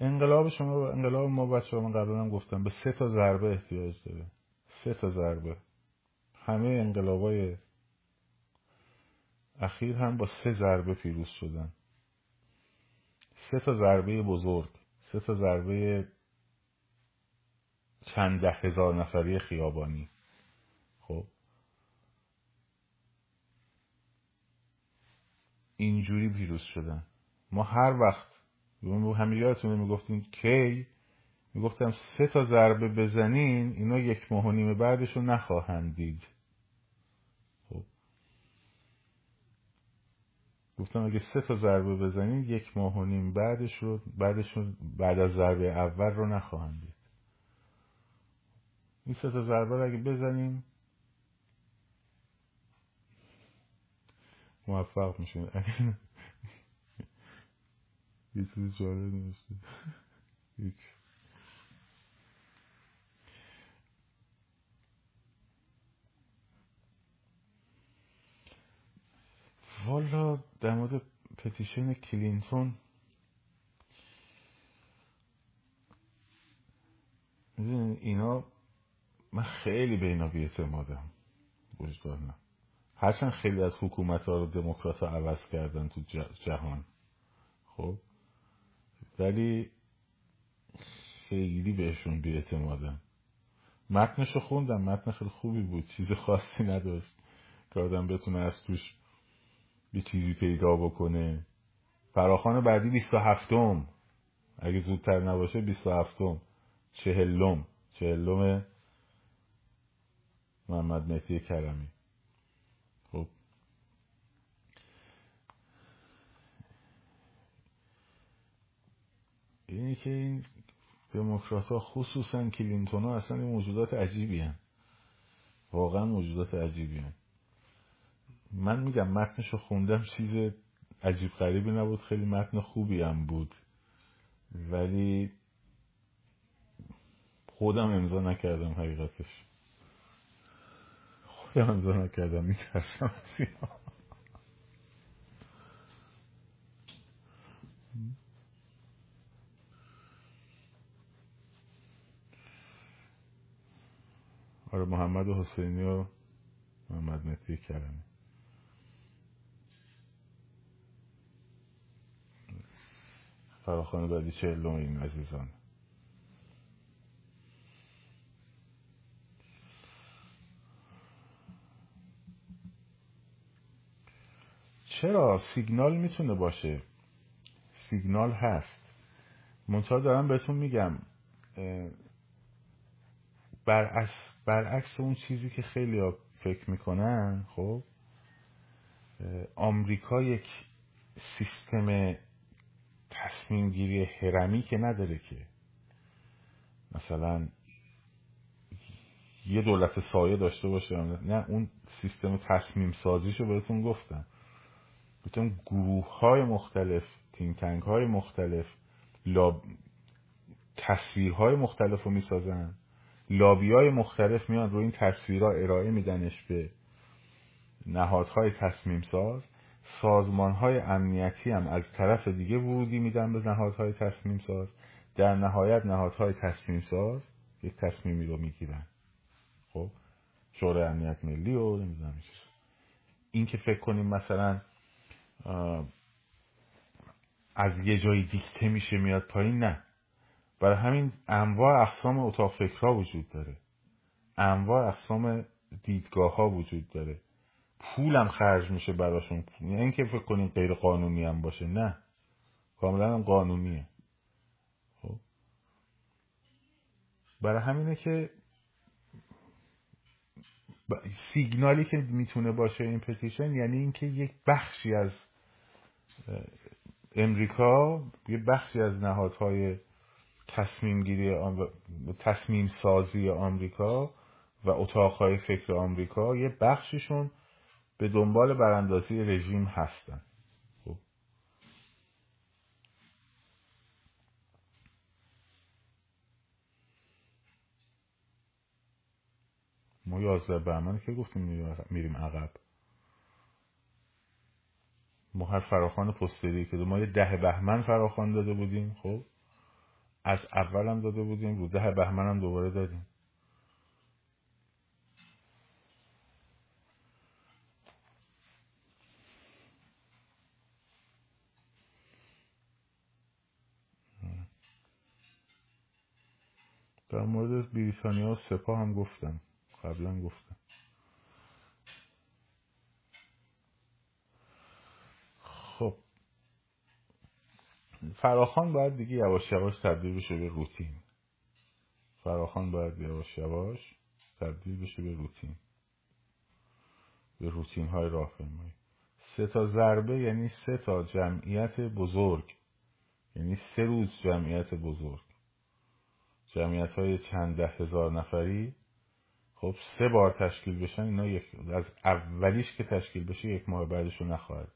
انقلاب شما انقلاب ما بچه من قبلا هم گفتم به سه تا ضربه احتیاج داره. سه تا ضربه. همه انقلابای اخیر هم با سه ضربه پیروز شدن. سه تا ضربه بزرگ سه تا ضربه چند ده هزار نفری خیابانی. خب؟ اینجوری پیروز شدن. ما هر وقت همین یادتونه می‌گفتیم کی؟ می‌گفتم سه تا ضربه بزنین اینا یک ماه و نیم بعدش رو نخواهند دید. خب. گفتم اگه سه تا ضربه بزنین یک ماه و نیم بعدش رو بعدش رو بعد از ضربه اول رو نخواهند دید. این سه تا ضربه رو اگه بزنیم موفق میشین. یه چیز جالب نوشته. هیچ. والا در مورد پتیشن کلینتون اینا من خیلی به اینا بیعتمادم وجدانم. هرچند خیلی از حکومت ها رو دموکرات عوض کردن تو جهان. خب؟ ولی خیلی بهشون بیعتمادم متنش رو خوندم متن خیلی خوبی بود چیز خاصی نداشت که آدم بتونه از توش یه چیزی پیدا بکنه. فراخان بعدی بیست و هفتم. اگه زودتر نباشه بیست و هفتم. چهلم. چهلم محمد مهدی کرمی خب اینی که این دموکرات ها خصوصا کلینتون ها اصلا موجودات عجیبی هن. واقعا موجودات عجیبی هن. من میگم متنش رو خوندم چیز عجیب غریبی نبود خیلی متن خوبی هم بود ولی خودم امضا نکردم حقیقتش خودم امضا نکردم میترسم آره محمد حسینی و محمد مهدی کرمی. فراخان بعدی چهلم این عزیزان. چرا سیگنال می‌تونه باشه؟ سیگنال هست. منتها دارم بهتون میگم برعکس, برعکس اون چیزی که خیلی فکر می‌کنن خب آمریکا یک سیستم تصمیم گیری هرمی که نداره که مثلا یه دولت سایه داشته باشه نه اون سیستم تصمیم سازیشو بهتون گفتم. بتون گروه های مختلف تیم تنگ های مختلف لاب... تصویرهای مختلف رو می‌سازن. لابی های مختلف میان روی این تصویرها ارائه میدنش به نهادهای تصمیم ساز سازمان های امنیتی هم از طرف دیگه ورودی میدن به نهادهای تصمیم ساز در نهایت نهادهای تصمیم ساز یک تصمیمی رو می‌گیرن. خب؟ شورای امنیت ملی و نمی‌دونم این که فکر کنیم مثلا از یه جایی دیکته میشه میاد پایین نه. برای همین انواع اقسام اتاق فکرها وجود داره. انواع اقسام دیدگاه ها وجود داره. پولم خرج میشه براشون. نه اینکه فکر کنیم غیر قانونی هم باشه. نه. کاملا هم قانونیه. خب. برای همینه که سیگنالی که می‌تونه باشه این پتیشن یعنی اینکه یک بخشی از امریکا یه بخشی از نهادهای تصمیم گیری تصمیم سازی آمریکا و اتاقهای فکر آمریکا یه بخشیشون به دنبال براندازی رژیم هستن. خب. ما یازده بهمن که گفتیم میریم عقب. ما هر فراخان پستری که ما یه ده بهمن فراخان داده بودیم خب. از اول هم داده بودیم رو ده بهمن هم دوباره دادیم. در مورد بریتانیا سپاه هم گفتم. قبلا گفتم خب فراخان باید دیگه یواش یواش تبدیل بشه به روتین. فراخان باید یواش یواش تبدیل بشه به روتین. به روتین های راهپیمایی. سه تا ضربه یعنی سه تا جمعیت بزرگ. یعنی سه روز جمعیت بزرگ. جمعیت های چند ده هزار نفری. خب سه بار تشکیل بشن اینا یک از اولیش که تشکیل بشه یک ماه بعدش رو نخواهد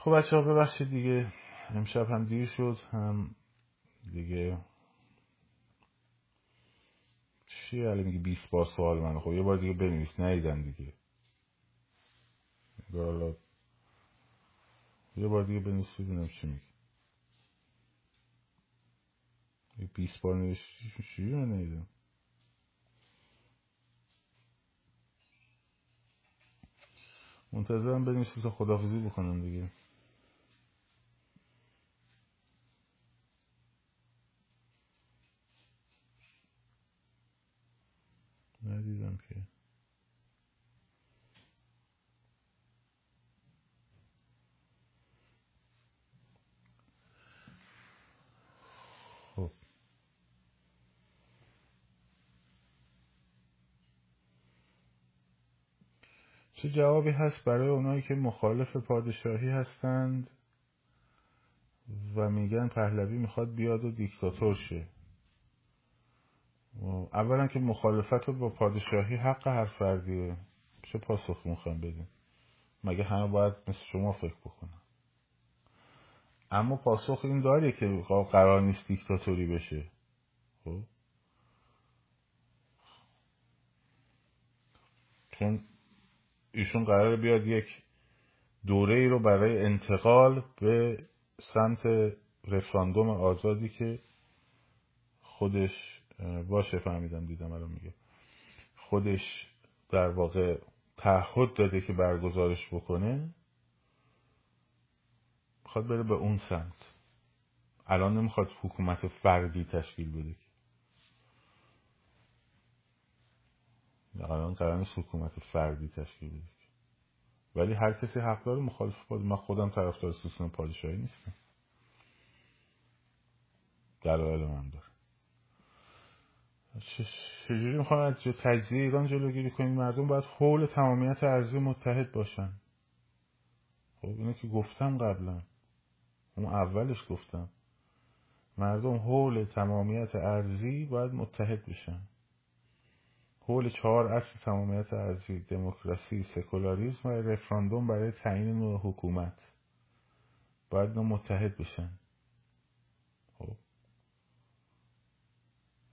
خب بچه ها ببخشید دیگه امشب هم دیر شد هم دیگه چی الان میگه 20 بار سوال من خب یه بار دیگه بنویس نیدم دیگه. حالا. یه بار دیگه بنویس ببینم چی میگه 20 بار نوشتی چی رو نیدم منتظرم بنویسی تا خدافزی بکنم دیگه. ندیدم که. خب. چه جوابی هست برای اونایی که مخالف پادشاهی هستند و میگن پهلوی می‌خواد بیاد و دیکتاتور شه؟ اولا که مخالفت با پادشاهی حق هر فردیه چه پاسخ می‌خوایم بدیم مگه همه باید مثل شما فکر بکنن؟ اما پاسخ این داره که قرار نیست دیکتاتوری بشه. خب؟ چون ایشون قرار بیاد یک دوره ای رو برای انتقال به سمت رفراندوم آزادی که خودش باشه فهمیدم دیدم الان میگه. خودش در واقع تعهد داده که برگزارش بکنه. می‌خواد بره به اون سمت. الان نمی‌خواد حکومت فردی تشکیل بده الان قرار حکومت فردی تشکیل بده ولی هر کسی حق داره مخالف باشه من خودم طرفدار سیستم پادشاهی نیستم. دلایل من داره. چجوری می‌خوام از تجزیه ایران جلوگیری کنیم؟ مردم باید حول تمامیت ارزی متحد باشن. خب اینو که گفتم قبلا. اون اولش گفتم. مردم حول تمامیت ارزی باید متحد بشن. حول چهار اصل تمامیت ارزی دموکراسی سکولاریزم و رفراندوم برای تعیین نوع حکومت. باید متحد بشن.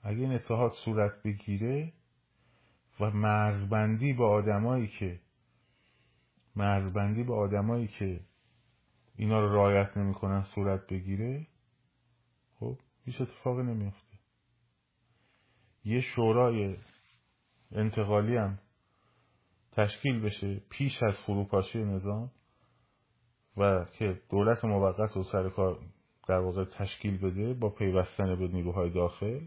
اگه این اتحاد صورت بگیره و مرزبندی با آدمایی که مرزبندی با آدمایی که اینا رو رعایت نمی‌کنن صورت بگیره خب هیچ اتفاقی نمیفته یه شورای انتقالی هم تشکیل بشه پیش از فروپاشی نظام و که دولت موقت رو سر کار در واقع تشکیل بده با پیوستن به نیروهای داخل.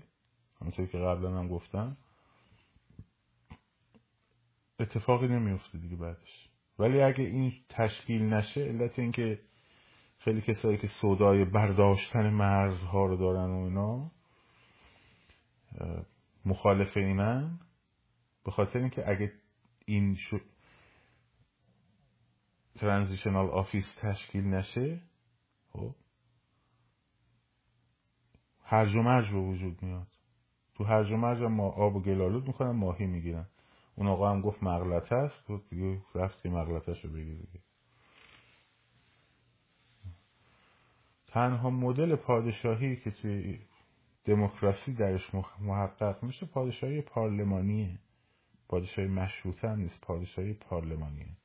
همونطور که قبلا هم گفتم اتفاقی نمیفته دیگه بعدش. ولی اگه این تشکیل نشه علت اینکه خیلی کسایی که صدای برداشتن مرزها رو دارن و اینا مخالف اینن به خاطر اینکه اگه این شو... transitional office تشکیل نشه خب هرج و وجود میاد. تو هرج و مرج ما آب و گلالود می‌کنن ماهی می‌گیرن. اون آقا هم گفت مغلطه است و دیگه رفت که مغلطه رو بگیر تنها مدل پادشاهی که توی دموکراسی درش محقق میشه پادشاهی پارلمانیه. پادشاهی مشروطه هم نیست پادشاهی پارلمانیه.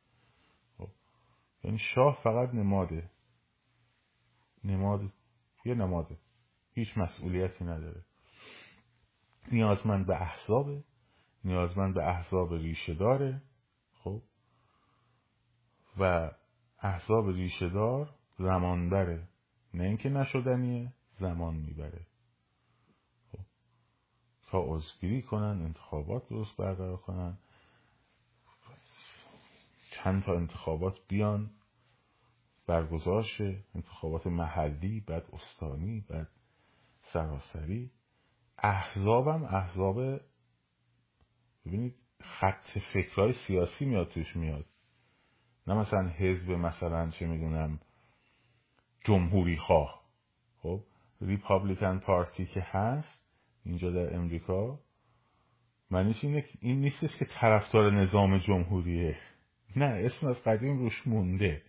خب. یعنی شاه فقط نماده. نماد یه نماده. هیچ مسئولیتی نداره. نیازمند به احزابه. نیازمند به احزاب ریشه داره. خب. و احزاب ریشه دار زمان بره. نه اینکه نشدنیه زمان می‌بره. خب. تا عضوگیری کنن انتخابات درست برقرار کنن. چند تا انتخابات بیان برگزار شه. انتخابات محلی بعد استانی بعد سراسری. احزابم احزاب ببینید خط فکرهای سیاسی میاد توش میاد. نه مثلا حزب مثلا چه می‌دونم جمهوری خواه. خب ریپابلیکن پارتی که هست اینجا در امریکا معنیش اینه این نیستش که طرفدار نظام جمهوریه. نه اسم از قدیم روش مونده.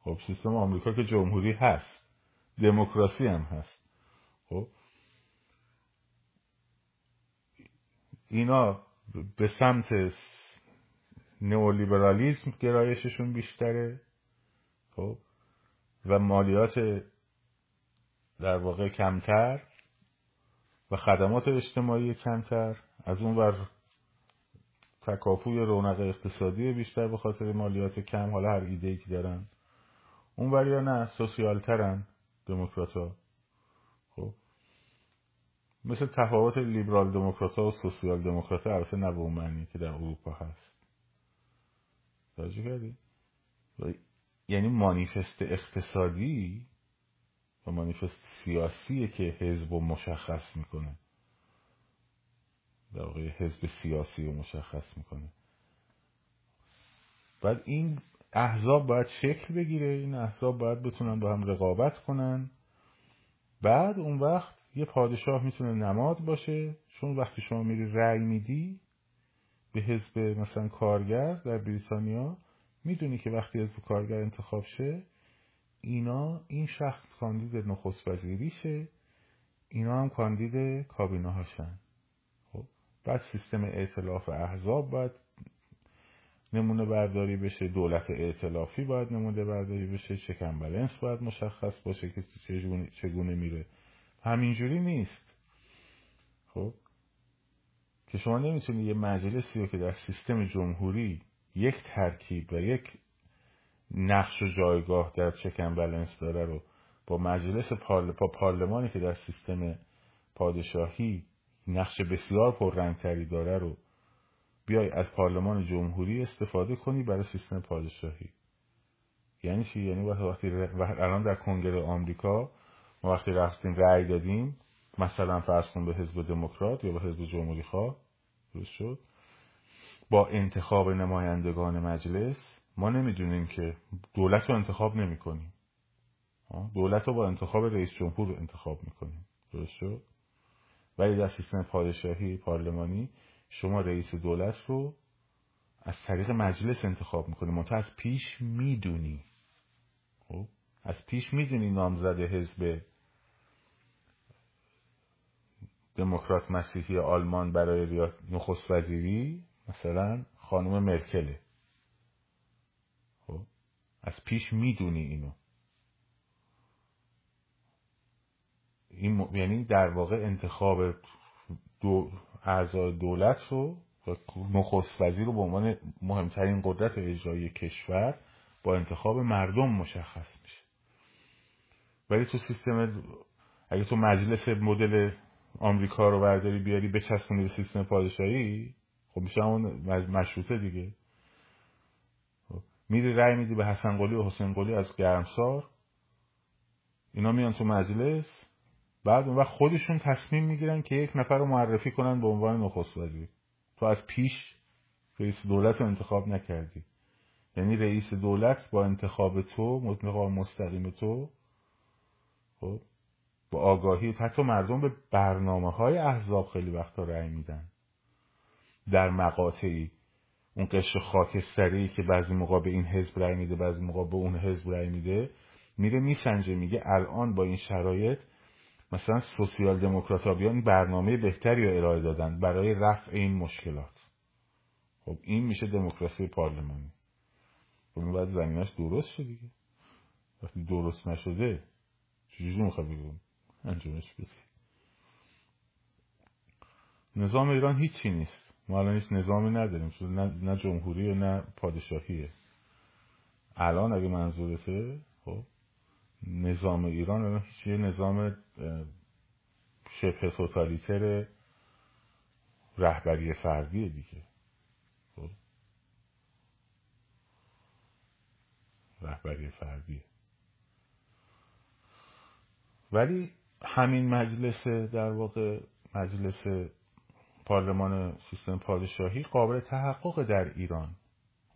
خب سیستم آمریکا که جمهوری هست. دموکراسی هم هست. خب اینا به سمت نئولیبرالیسم گرایششون بیشتره خب؟ و مالیات در واقع کمتر و خدمات اجتماعی کمتر. از اون بر تکاپوی رونق اقتصادی بیشتر به خاطر مالیات کم حالا هر ایده ای که دارن. اون وریا نه سوسیال ترن دموکرات مثل تفاوت لیبرال دموکرات و سوسیال دموکرات اون معنی که در اروپا هست. توجه کردی؟ یعنی مانیفست اقتصادی و مانیفست سیاسیه که حزب و مشخص می‌کنه. در واقع حزب سیاسی رو مشخص می‌کنه. بعد این احزاب باید شکل بگیره این احزاب باید بتونن با هم رقابت کنن. بعد اون وقت یه پادشاه می‌تونه نماد باشه. چون وقتی شما میری رأی میدی به حزب مثلا کارگر در بریتانیا می‌دونی که وقتی حزب کارگر انتخاب شه اینا این شخص کاندید نخست وزیریشه اینا هم کاندید کابینه هاشن خب بعد سیستم ائتلاف احزاب باید نمونه برداری بشه دولت ائتلافی باید نمونه برداری بشه چکن بلنس باید مشخص باشه که چگونه میره. همینجوری نیست. خب؟ که شما نمی‌تونی یه مجلسی رو که در سیستم جمهوری یک ترکیب و یک نقش و جایگاه در چکن بلنس داره رو با مجلس پارل... با پارلمانی که در سیستم پادشاهی نقش بسیار پررنگتری داره رو بیای از پارلمان جمهوری استفاده کنی برای سیستم پادشاهی. یعنی چی؟ یعنی وقتی الان در کنگره آمریکا وقتی رفتیم رأی دادیم مثلا فرض به حزب دموکرات یا به حزب جمهوری خواه درست شد؟ با انتخاب نمایندگان مجلس ما نمی‌دونیم که دولت رو انتخاب نمی کنیم دولت رو با انتخاب رئیس جمهور انتخاب می‌کنیم. درست شد؟ ولی در سیستم پادشاهی پارلمانی شما رئیس دولت رو از طریق مجلس انتخاب می‌کنی. منتها از پیش می‌دونی. خب؟ از پیش می‌دونی نامزد حزب دموکرات مسیحی آلمان برای نخست وزیری مثلا خانم مرکله. خب از پیش می‌دونی اینو. این یعنی در واقع انتخاب دو اعضای دولت رو نخست وزیر رو به عنوان مهمترین قدرت اجرایی کشور با انتخاب مردم مشخص میشه. ولی تو سیستم اگه تو مجلس مدل آمریکا رو برداری بیاری بچسبونی به سیستم پادشاهی خب میشه همون مشروطه دیگه. خب. میری رأی میدی به حسن قلی و حسین قلی از گرمسار. اینا میان تو مجلس. بعد اون وقت خودشون تصمیم می‌گیرن که یک نفر رو معرفی کنن به عنوان نخست وزیر. تو از پیش رئیس دولت رو انتخاب نکردی. یعنی رئیس دولت با انتخاب تو انتخاب مستقیم تو خب با آگاهی حتی مردم به برنامه های احزاب خیلی وقتا رأی میدن. در مقاطعی اون قشر خاکستری که بعضی موقع به این حزب رأی میده بعضی موقع به اون حزب رأی میده میره میسنجه میگه الان با این شرایط مثلا سوسیال دموکرات بیان برنامه بهتری رو ارائه دادن برای رفع این مشکلات. خب این میشه دموکراسی پارلمانی. خب این باید زمینش درست شد دیگه. وقتی درست نشده چجوری می‌خواد بگم؟ انجامش نظام ایران هیچی نیست. ما الان هیچ نظامی نداریم. نه, جمهوری و نه پادشاهیه. الان اگه منظورته خب نظام ایران یه نظام شبه توتالیتر رهبری فردیه دیگه. خب؟ رهبری فردیه. ولی همین مجلس در واقع مجلس پارلمان سیستم پادشاهی قابل تحقق در ایران.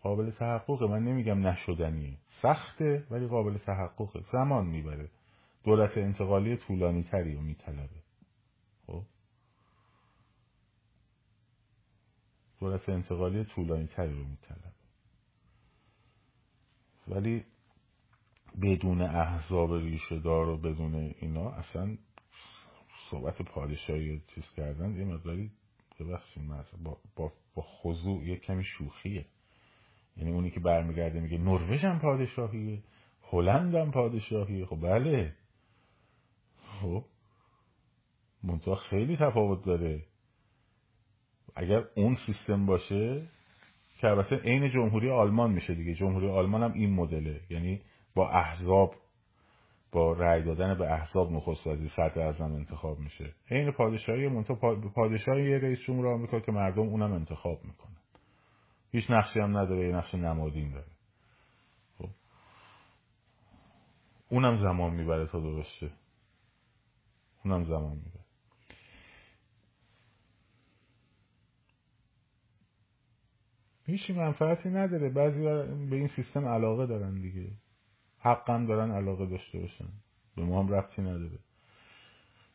قابل تحققه من نمیگم نشدنیه سخته ولی قابل تحققه زمان می‌بره. دولت انتقالی طولانی تری رو میطلبه. خب؟ دولت انتقالی طولانی تری رو میطلبه. ولی بدون احزاب ریشه دار و بدون اینا اصلا صحبت پادشاهی چیز کردن یه مقداری با, با, با خضوع یه کمی شوخیه. یعنی اونی که برمیگرده میگه نروژ هم پادشاهیه هلند هم پادشاهیه. خب بله. خب. منطقه خیلی تفاوت داره. اگر اون سیستم باشه که البته عین جمهوری آلمان میشه دیگه. جمهوری آلمان هم این مدله. یعنی با احزاب با رأی دادن به احزاب نخست وزیر صدر اعظم انتخاب میشه. عین پادشاهی منتها پادشاهی رئیس جمهور آمریکا که مردم اونم انتخاب می‌کنه هیچ نقشی هم نداره یه نقش نمادین داره. خب. اونم زمان می‌بره تا درسته. اونم زمان می‌بره. هیچی منفعتی نداره. بعضی به این سیستم علاقه دارن دیگه. حقا دارن علاقه داشته باشن. به ما هم ربطی نداره.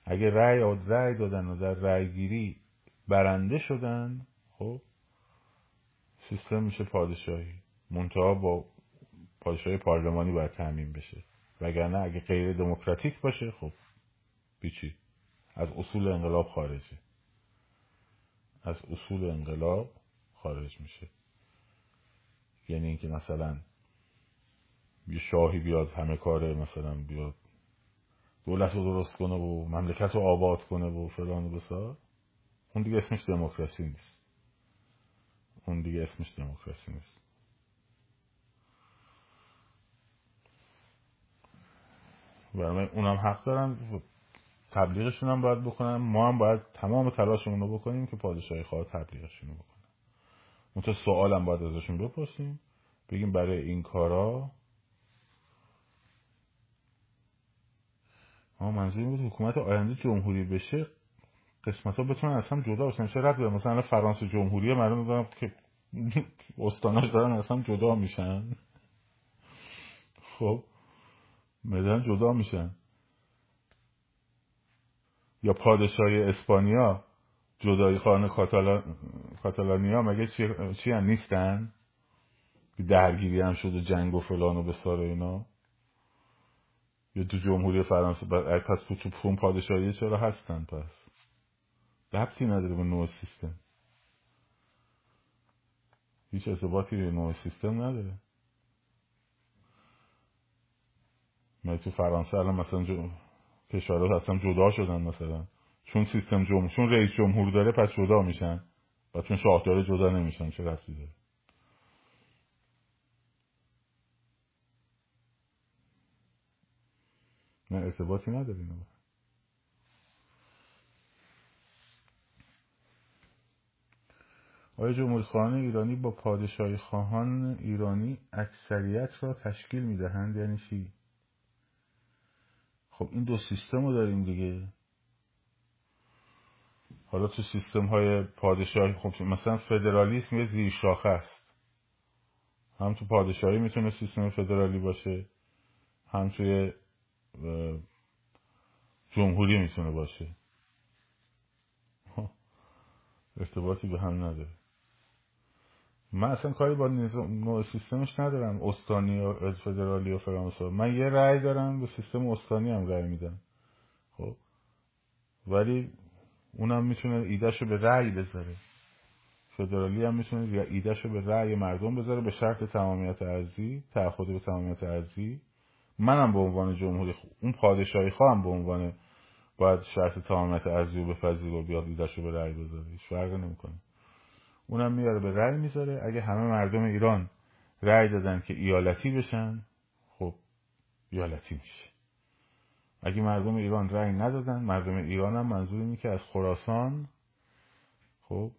اگه رأی رأی دادن و در رأی گیری برنده شدن خب سیستم میشه پادشاهی. منتها با پادشاهی پارلمانی باید تعمین بشه. وگرنه اگه غیر دموکراتیک باشه خب بیچی از اصول انقلاب خارجه. از اصول انقلاب خارج میشه. یعنی اینکه مثلا یه شاهی بیاد همه کار مثلا بیاد دولت رو درست کنه و مملکت رو آباد کنه و فلان و بسار اون دیگه اسمش دموکراسی نیست. اون دیگه اسمش دموکراسی نیست. برای اونم حق دارن. تبلیغشون هم باید بکنن. ما هم باید تمام تلاشمون رو بکنیم که پادشاهی خواه تبلیغشون رو بکنن. اون تا سوال هم باید ازشون بپرسیم. بگیم برای این کارا منظور بود حکومت آینده جمهوری بشه قسمت ها بتونن اصلا جدا باشن چه رد مثلا فرانسه جمهوری مردم دارم که استاناش دارن اصلا جدا میشن. خب مدن جدا میشن. یا پادشاهی اسپانیا جدایی خانه کاتالان کاتالانیا مگه چی, چی هم نیستن؟ درگیری هم شد و جنگ و فلان و بسار اینا. یا تو جمهوری فرانسه پس تو تو پادشاهی چرا هستن پس؟ ربطی نداره به نوع سیستم. هیچ اثباتی به نوع سیستم نداره. من تو فرانسه الان مثلا جو... کشورها اصلا جدا شدن مثلا. چون سیستم جمهور چون رئیس جمهور داره پس جدا میشن. و چون شاهداره جدا نمیشن چه رفتی داره؟ نه ارتباطی نداره اینو آیا جمهوری ایرانی با پادشاهی خواهان ایرانی اکثریت را تشکیل می‌دهند یعنی چی؟ خب این دو سیستم رو داریم دیگه. حالا تو سیستم های پادشاهی خب مثلا فدرالیسم یه زیر شاخه است. هم تو پادشاهی می‌تونه سیستم فدرالی باشه هم توی جمهوری می‌تونه باشه. ارتباطی به هم نداره. من اصلا کاری با نوع سیستمش ندارم استانی و فدرالی و فرانسه. من یه رأی دارم به سیستم استانی هم رأی میدم. خب. ولی اونم می‌تونه ایدهشو به رأی بذاره. فدرالی هم می‌تونه ایدهشو به رأی مردم بذاره به شرط تمامیت ارزی تعهد به تمامیت ارزی منم به عنوان جمهوری اون پادشاهی خواهم به عنوان باید شرط تمامیت ارزی رو بپذیر و بیاد ایدهشو به رأی بذاره. هیچ فرقی نمی‌کنه. اونم میاره به رأی می‌ذاره. اگه همه مردم ایران رأی دادن که ایالتی بشن خب ایالتی میشه. اگه مردم ایران رأی ندادن مردم ایران هم منظور اینه که از خراسان خب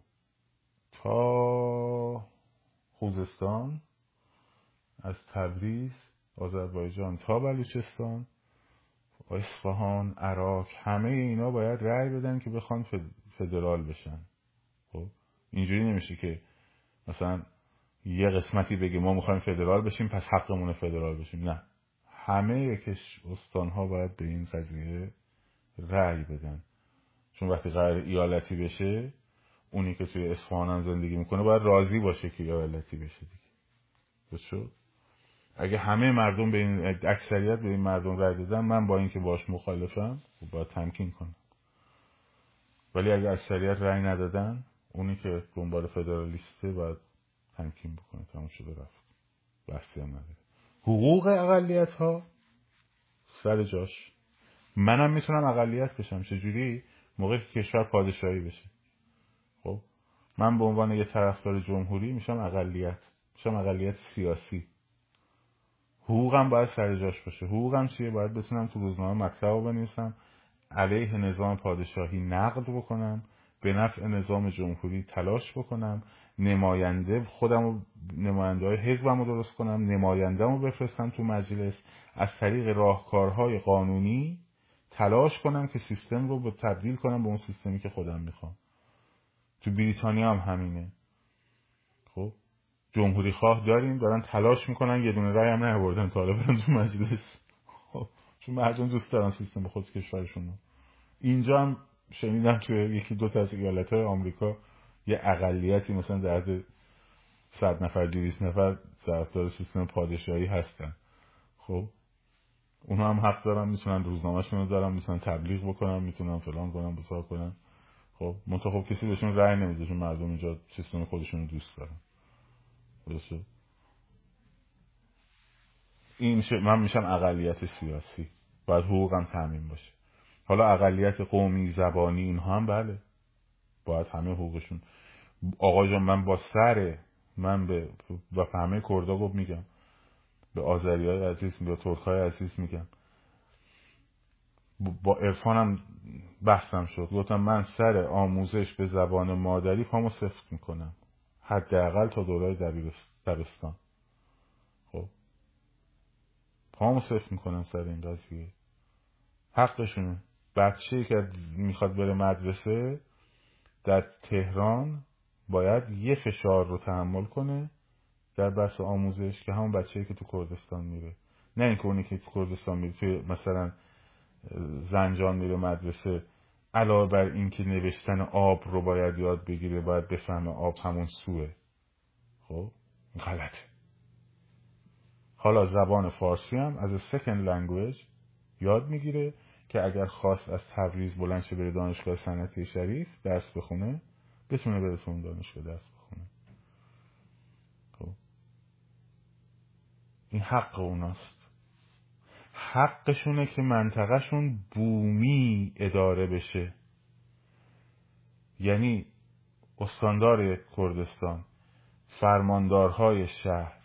تا خوزستان از تبریز آذربایجان تا بلوچستان اصفهان عراق همه اینا باید رأی بدن که بخوان فدرال بشن. خب اینجوری نمیشه که مثلا یه قسمتی بگه ما می‌خوایم فدرال بشیم پس حقمون فدرال بشیم. نه. همه یکش استان ها باید به این قضیه رأی بدن. چون وقتی قرار ایالتی بشه اونی که توی اصفهان زندگی می‌کنه باید راضی باشه که ایالتی بشه دیگه. شد؟ اگه همه مردم به این اکثریت به این مردم رأی دادن من با اینکه باش مخالفم خب باید تمکین کنم. ولی اگه اکثریت رأی ندادن اونی که دنبال فدرالیسته باید تمکین بکنه. تمام شده رفت. بحثی هم نداره. حقوق اقلیت ها سر جاش. منم می‌تونم اقلیت بشم چجوری؟ موقع که کشور پادشاهی بشه. خب؟ من به عنوان یه طرفدار جمهوری میشم اقلیت. میشم اقلیت سیاسی. حقوقم باید سر جاش باشه. حقوقم چیه؟ باید بتونم تو روزنامه مطلب بنویسم علیه نظام پادشاهی نقد بکنم به نفع نظام جمهوری تلاش بکنم نماینده خودم نماینده های حزبم رو درست کنم نماینده رو بفرستم تو مجلس. از طریق راهکارهای قانونی تلاش کنم که سیستم رو به تبدیل کنم به اون سیستمی که خودم می‌خوام. تو بریتانیا هم همینه. خب؟ جمهوری خواه داریم دارن تلاش می‌کنن یه دونه رای هم نهبردن تا برن تو مجلس. خب چون مردم دوست دارن سیستم خود کشورشون اینجا هم شنیدم توی یکی دو تا از ایالت های آمریکا یه اقلیتی مثلا در صد نفر دیویس نفر طرفدار سیستم پادشاهی هستن. خب اونا هم حق دارن می‌تونن روزنامهشون رو دارن می‌تونن تبلیغ بکنن می‌تونن فلان کنن بسار کنن. خب منتها خب کسی بهشون رأی نمیده چون مردم اینجا سیستم خودشون رو دوست دارن. درسته؟ این من میشم اقلیت سیاسی. باید حقوقم تعمین باشه. حالا اقلیت قومی زبانی اینها هم بله. باید همه حقوقشون آقا جان من با سر من به و همه کردا گفت میگم. به آذری های عزیز به ترک های عزیز میگم. با عرفانم بحثم شد. گفتم من سر آموزش به زبان مادری پامو سفت می‌کنم. حداقل تا دورای دبستان. خب. پامو سفت می‌کنم سر این قضیه. حقشونه. بچه که می‌خواد بره مدرسه در تهران باید یه فشار رو تحمل کنه در بحث آموزش که همون بچه که تو کردستان میره. نه اینکه اونی که تو کردستان میره توی مثلا زنجان میره مدرسه. علاوه بر اینکه نوشتن آب رو باید یاد بگیره باید بفهمه آب همون سوه. خب؟ غلطه. حالا زبان فارسی هم از second language یاد می‌گیره که اگر خواست از تبریز بلند شه بره دانشگاه صنعتی شریف درس بخونه بتونه بره تو دانشگاه درس بخونه. خب؟ این حق اوناست. حقشونه که منطقهشون بومی اداره بشه. یعنی استاندار کردستان فرماندارهای شهر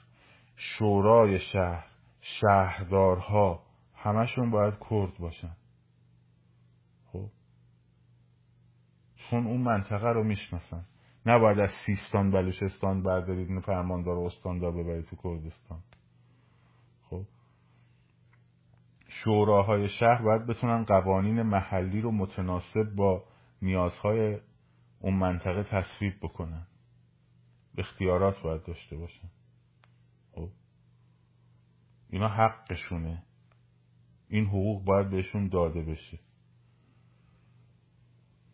شورای شهر شهردارها همشون باید کرد باشن. خب؟ چون اون منطقه رو می‌شناسن. نباید از سیستان بلوچستان بردارید فرماندار استاندار ببرید تو کردستان خب شوراهای شهر باید بتونن قوانین محلی رو متناسب با نیازهای اون منطقه تصویب بکنن. اختیارات باید داشته باشن. خب؟ اینا حقشونه. این حقوق باید بهشون داده بشه.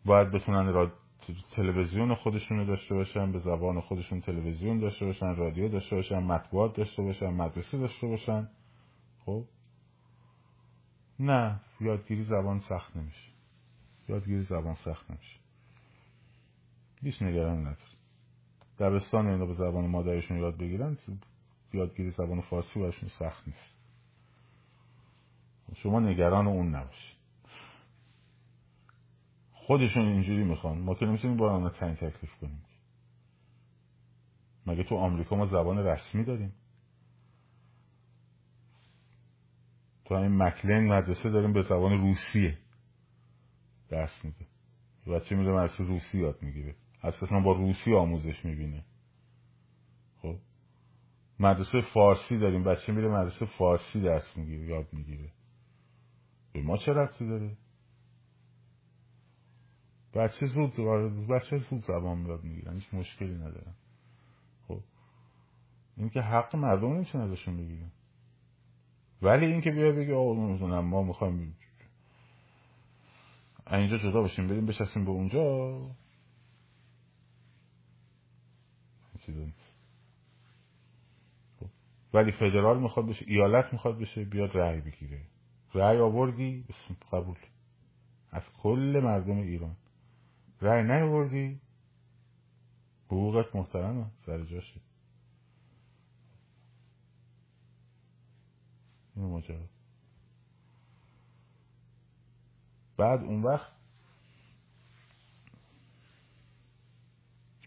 باید بتونن را... تلویزیون خودشونو داشته باشن به زبان خودشون تلویزیون داشته باشن رادیو داشته باشن مطبوعات داشته باشن مدرسه داشته باشن. خب؟ نه یادگیری زبان سخت نمیشه. یادگیری زبان سخت نمیشه. هیچ نگران نداره دبستان اینا به زبان مادرشون یاد بگیرن یادگیری زبان فارسی برشون سخت نیست. شما نگران اون نباشید. خودشون اینجوری می‌خوان. ما که نمی‌تونیم با آنها تعیین تکلیف کنیم. مگه تو آمریکا ما زبان رسمی داریم؟ تو همین مکلین مدرسه داریم به زبان روسیه درس میده. بچه میره مدرسه روسی یاد می‌گیره. اساسا با روسی آموزش می‌بینه. خب. مدرسه فارسی داریم. بچه میره مدرسه فارسی درس می‌گیره یاد می‌گیره. به ما چه ربطی داره؟ بچه زود بچه زود زبان یاد می‌گیرن. هیچ مشکلی ندارن. خب. این که حق مردم نمیشه ازشون بگیرن؟ ولی اینکه بیا بگی آقا ما می‌خوایم اینجا جدا باشیم بریم بشستیم به اونجا. خب. ولی فدرال می‌خواد بشه ایالت می‌خواد بشه بیاد رأی بگیره. رأی آوردی قبول. از کل مردم ایران. رأی نیاوردی حقوقت محترمه سر جاشه. این ماجرا. بعد اون وقت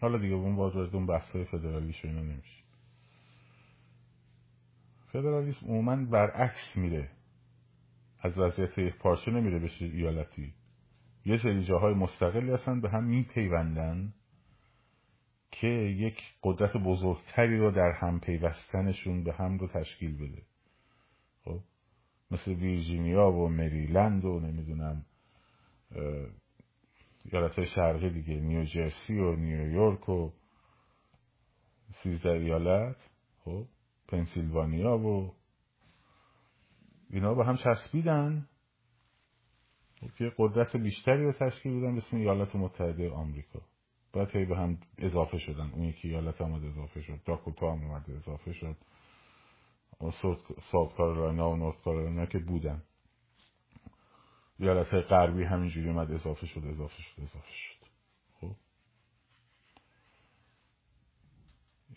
حالا دیگه اون باز اون بحث های فدرالیش اینا نمیشه. فدرالیسم عموما برعکس میره. از وضعیت یک پارچه نمیره بشه ایالتی. یه سری جاهای مستقلی هستن به هم میپیوندن که یک قدرت بزرگتری رو در هم پیوستنشون به هم رو تشکیل بده. مثل ویرجینیا و مریلند و نمی‌دونم ایالت شرقی دیگه نیوجرسی و نیویورک و سیزده ایالت خب پنسیلوانیا و اینا با هم چسبیدن. که قدرت بیشتری رو تشکیل بدن به اسم ایالات متحده آمریکا. بعد هی به هم اضافه شدن. اون یکی ایالت آمد اضافه شد. داکوتا هم اومد اضافه شد. ساوت کارولاینا و نورت کارولاینا که بودن. ایالت غربی همینجوری اومد اضافه شد اضافه شد اضافه شد. خب.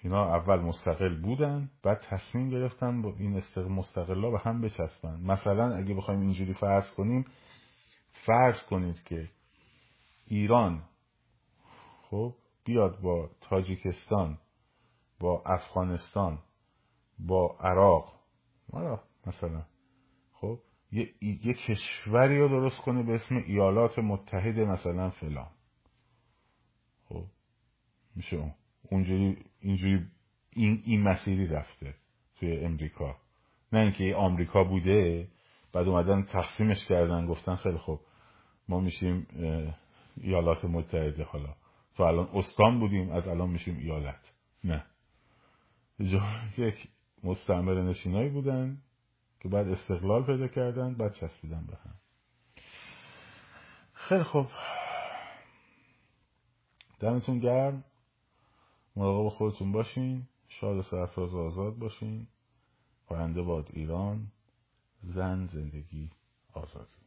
اینا اول مستقل بودن بعد تصمیم گرفتن با این استقل مستقلا به هم بچسبن. مثلا اگه بخوایم اینجوری فرض کنیم فرض کنید که ایران خب بیاد با تاجیکستان با افغانستان با عراق. مثلا خب یه, یه کشوری رو درست کنه به اسم ایالات متحده مثلا فلان. خب میشه اونجوری اینجوری این, این مسیری رفته توی امریکا. نه اینکه آمریکا بوده بعد اومدن تقسیمش کردن گفتن خیلی خوب ما میشیم ایالات متحده حالا. تو الان استان بودیم از الان میشیم ایالت. نه. یک مستعمر نشینایی بودن که بعد استقلال پیدا کردن بعد چسبیدن به هم. خیلی خوب. دمتون گرم. مراقب خودتون باشین. شاد سرفراز آزاد باشین. پاینده باد ایران. زن زندگی آزادی.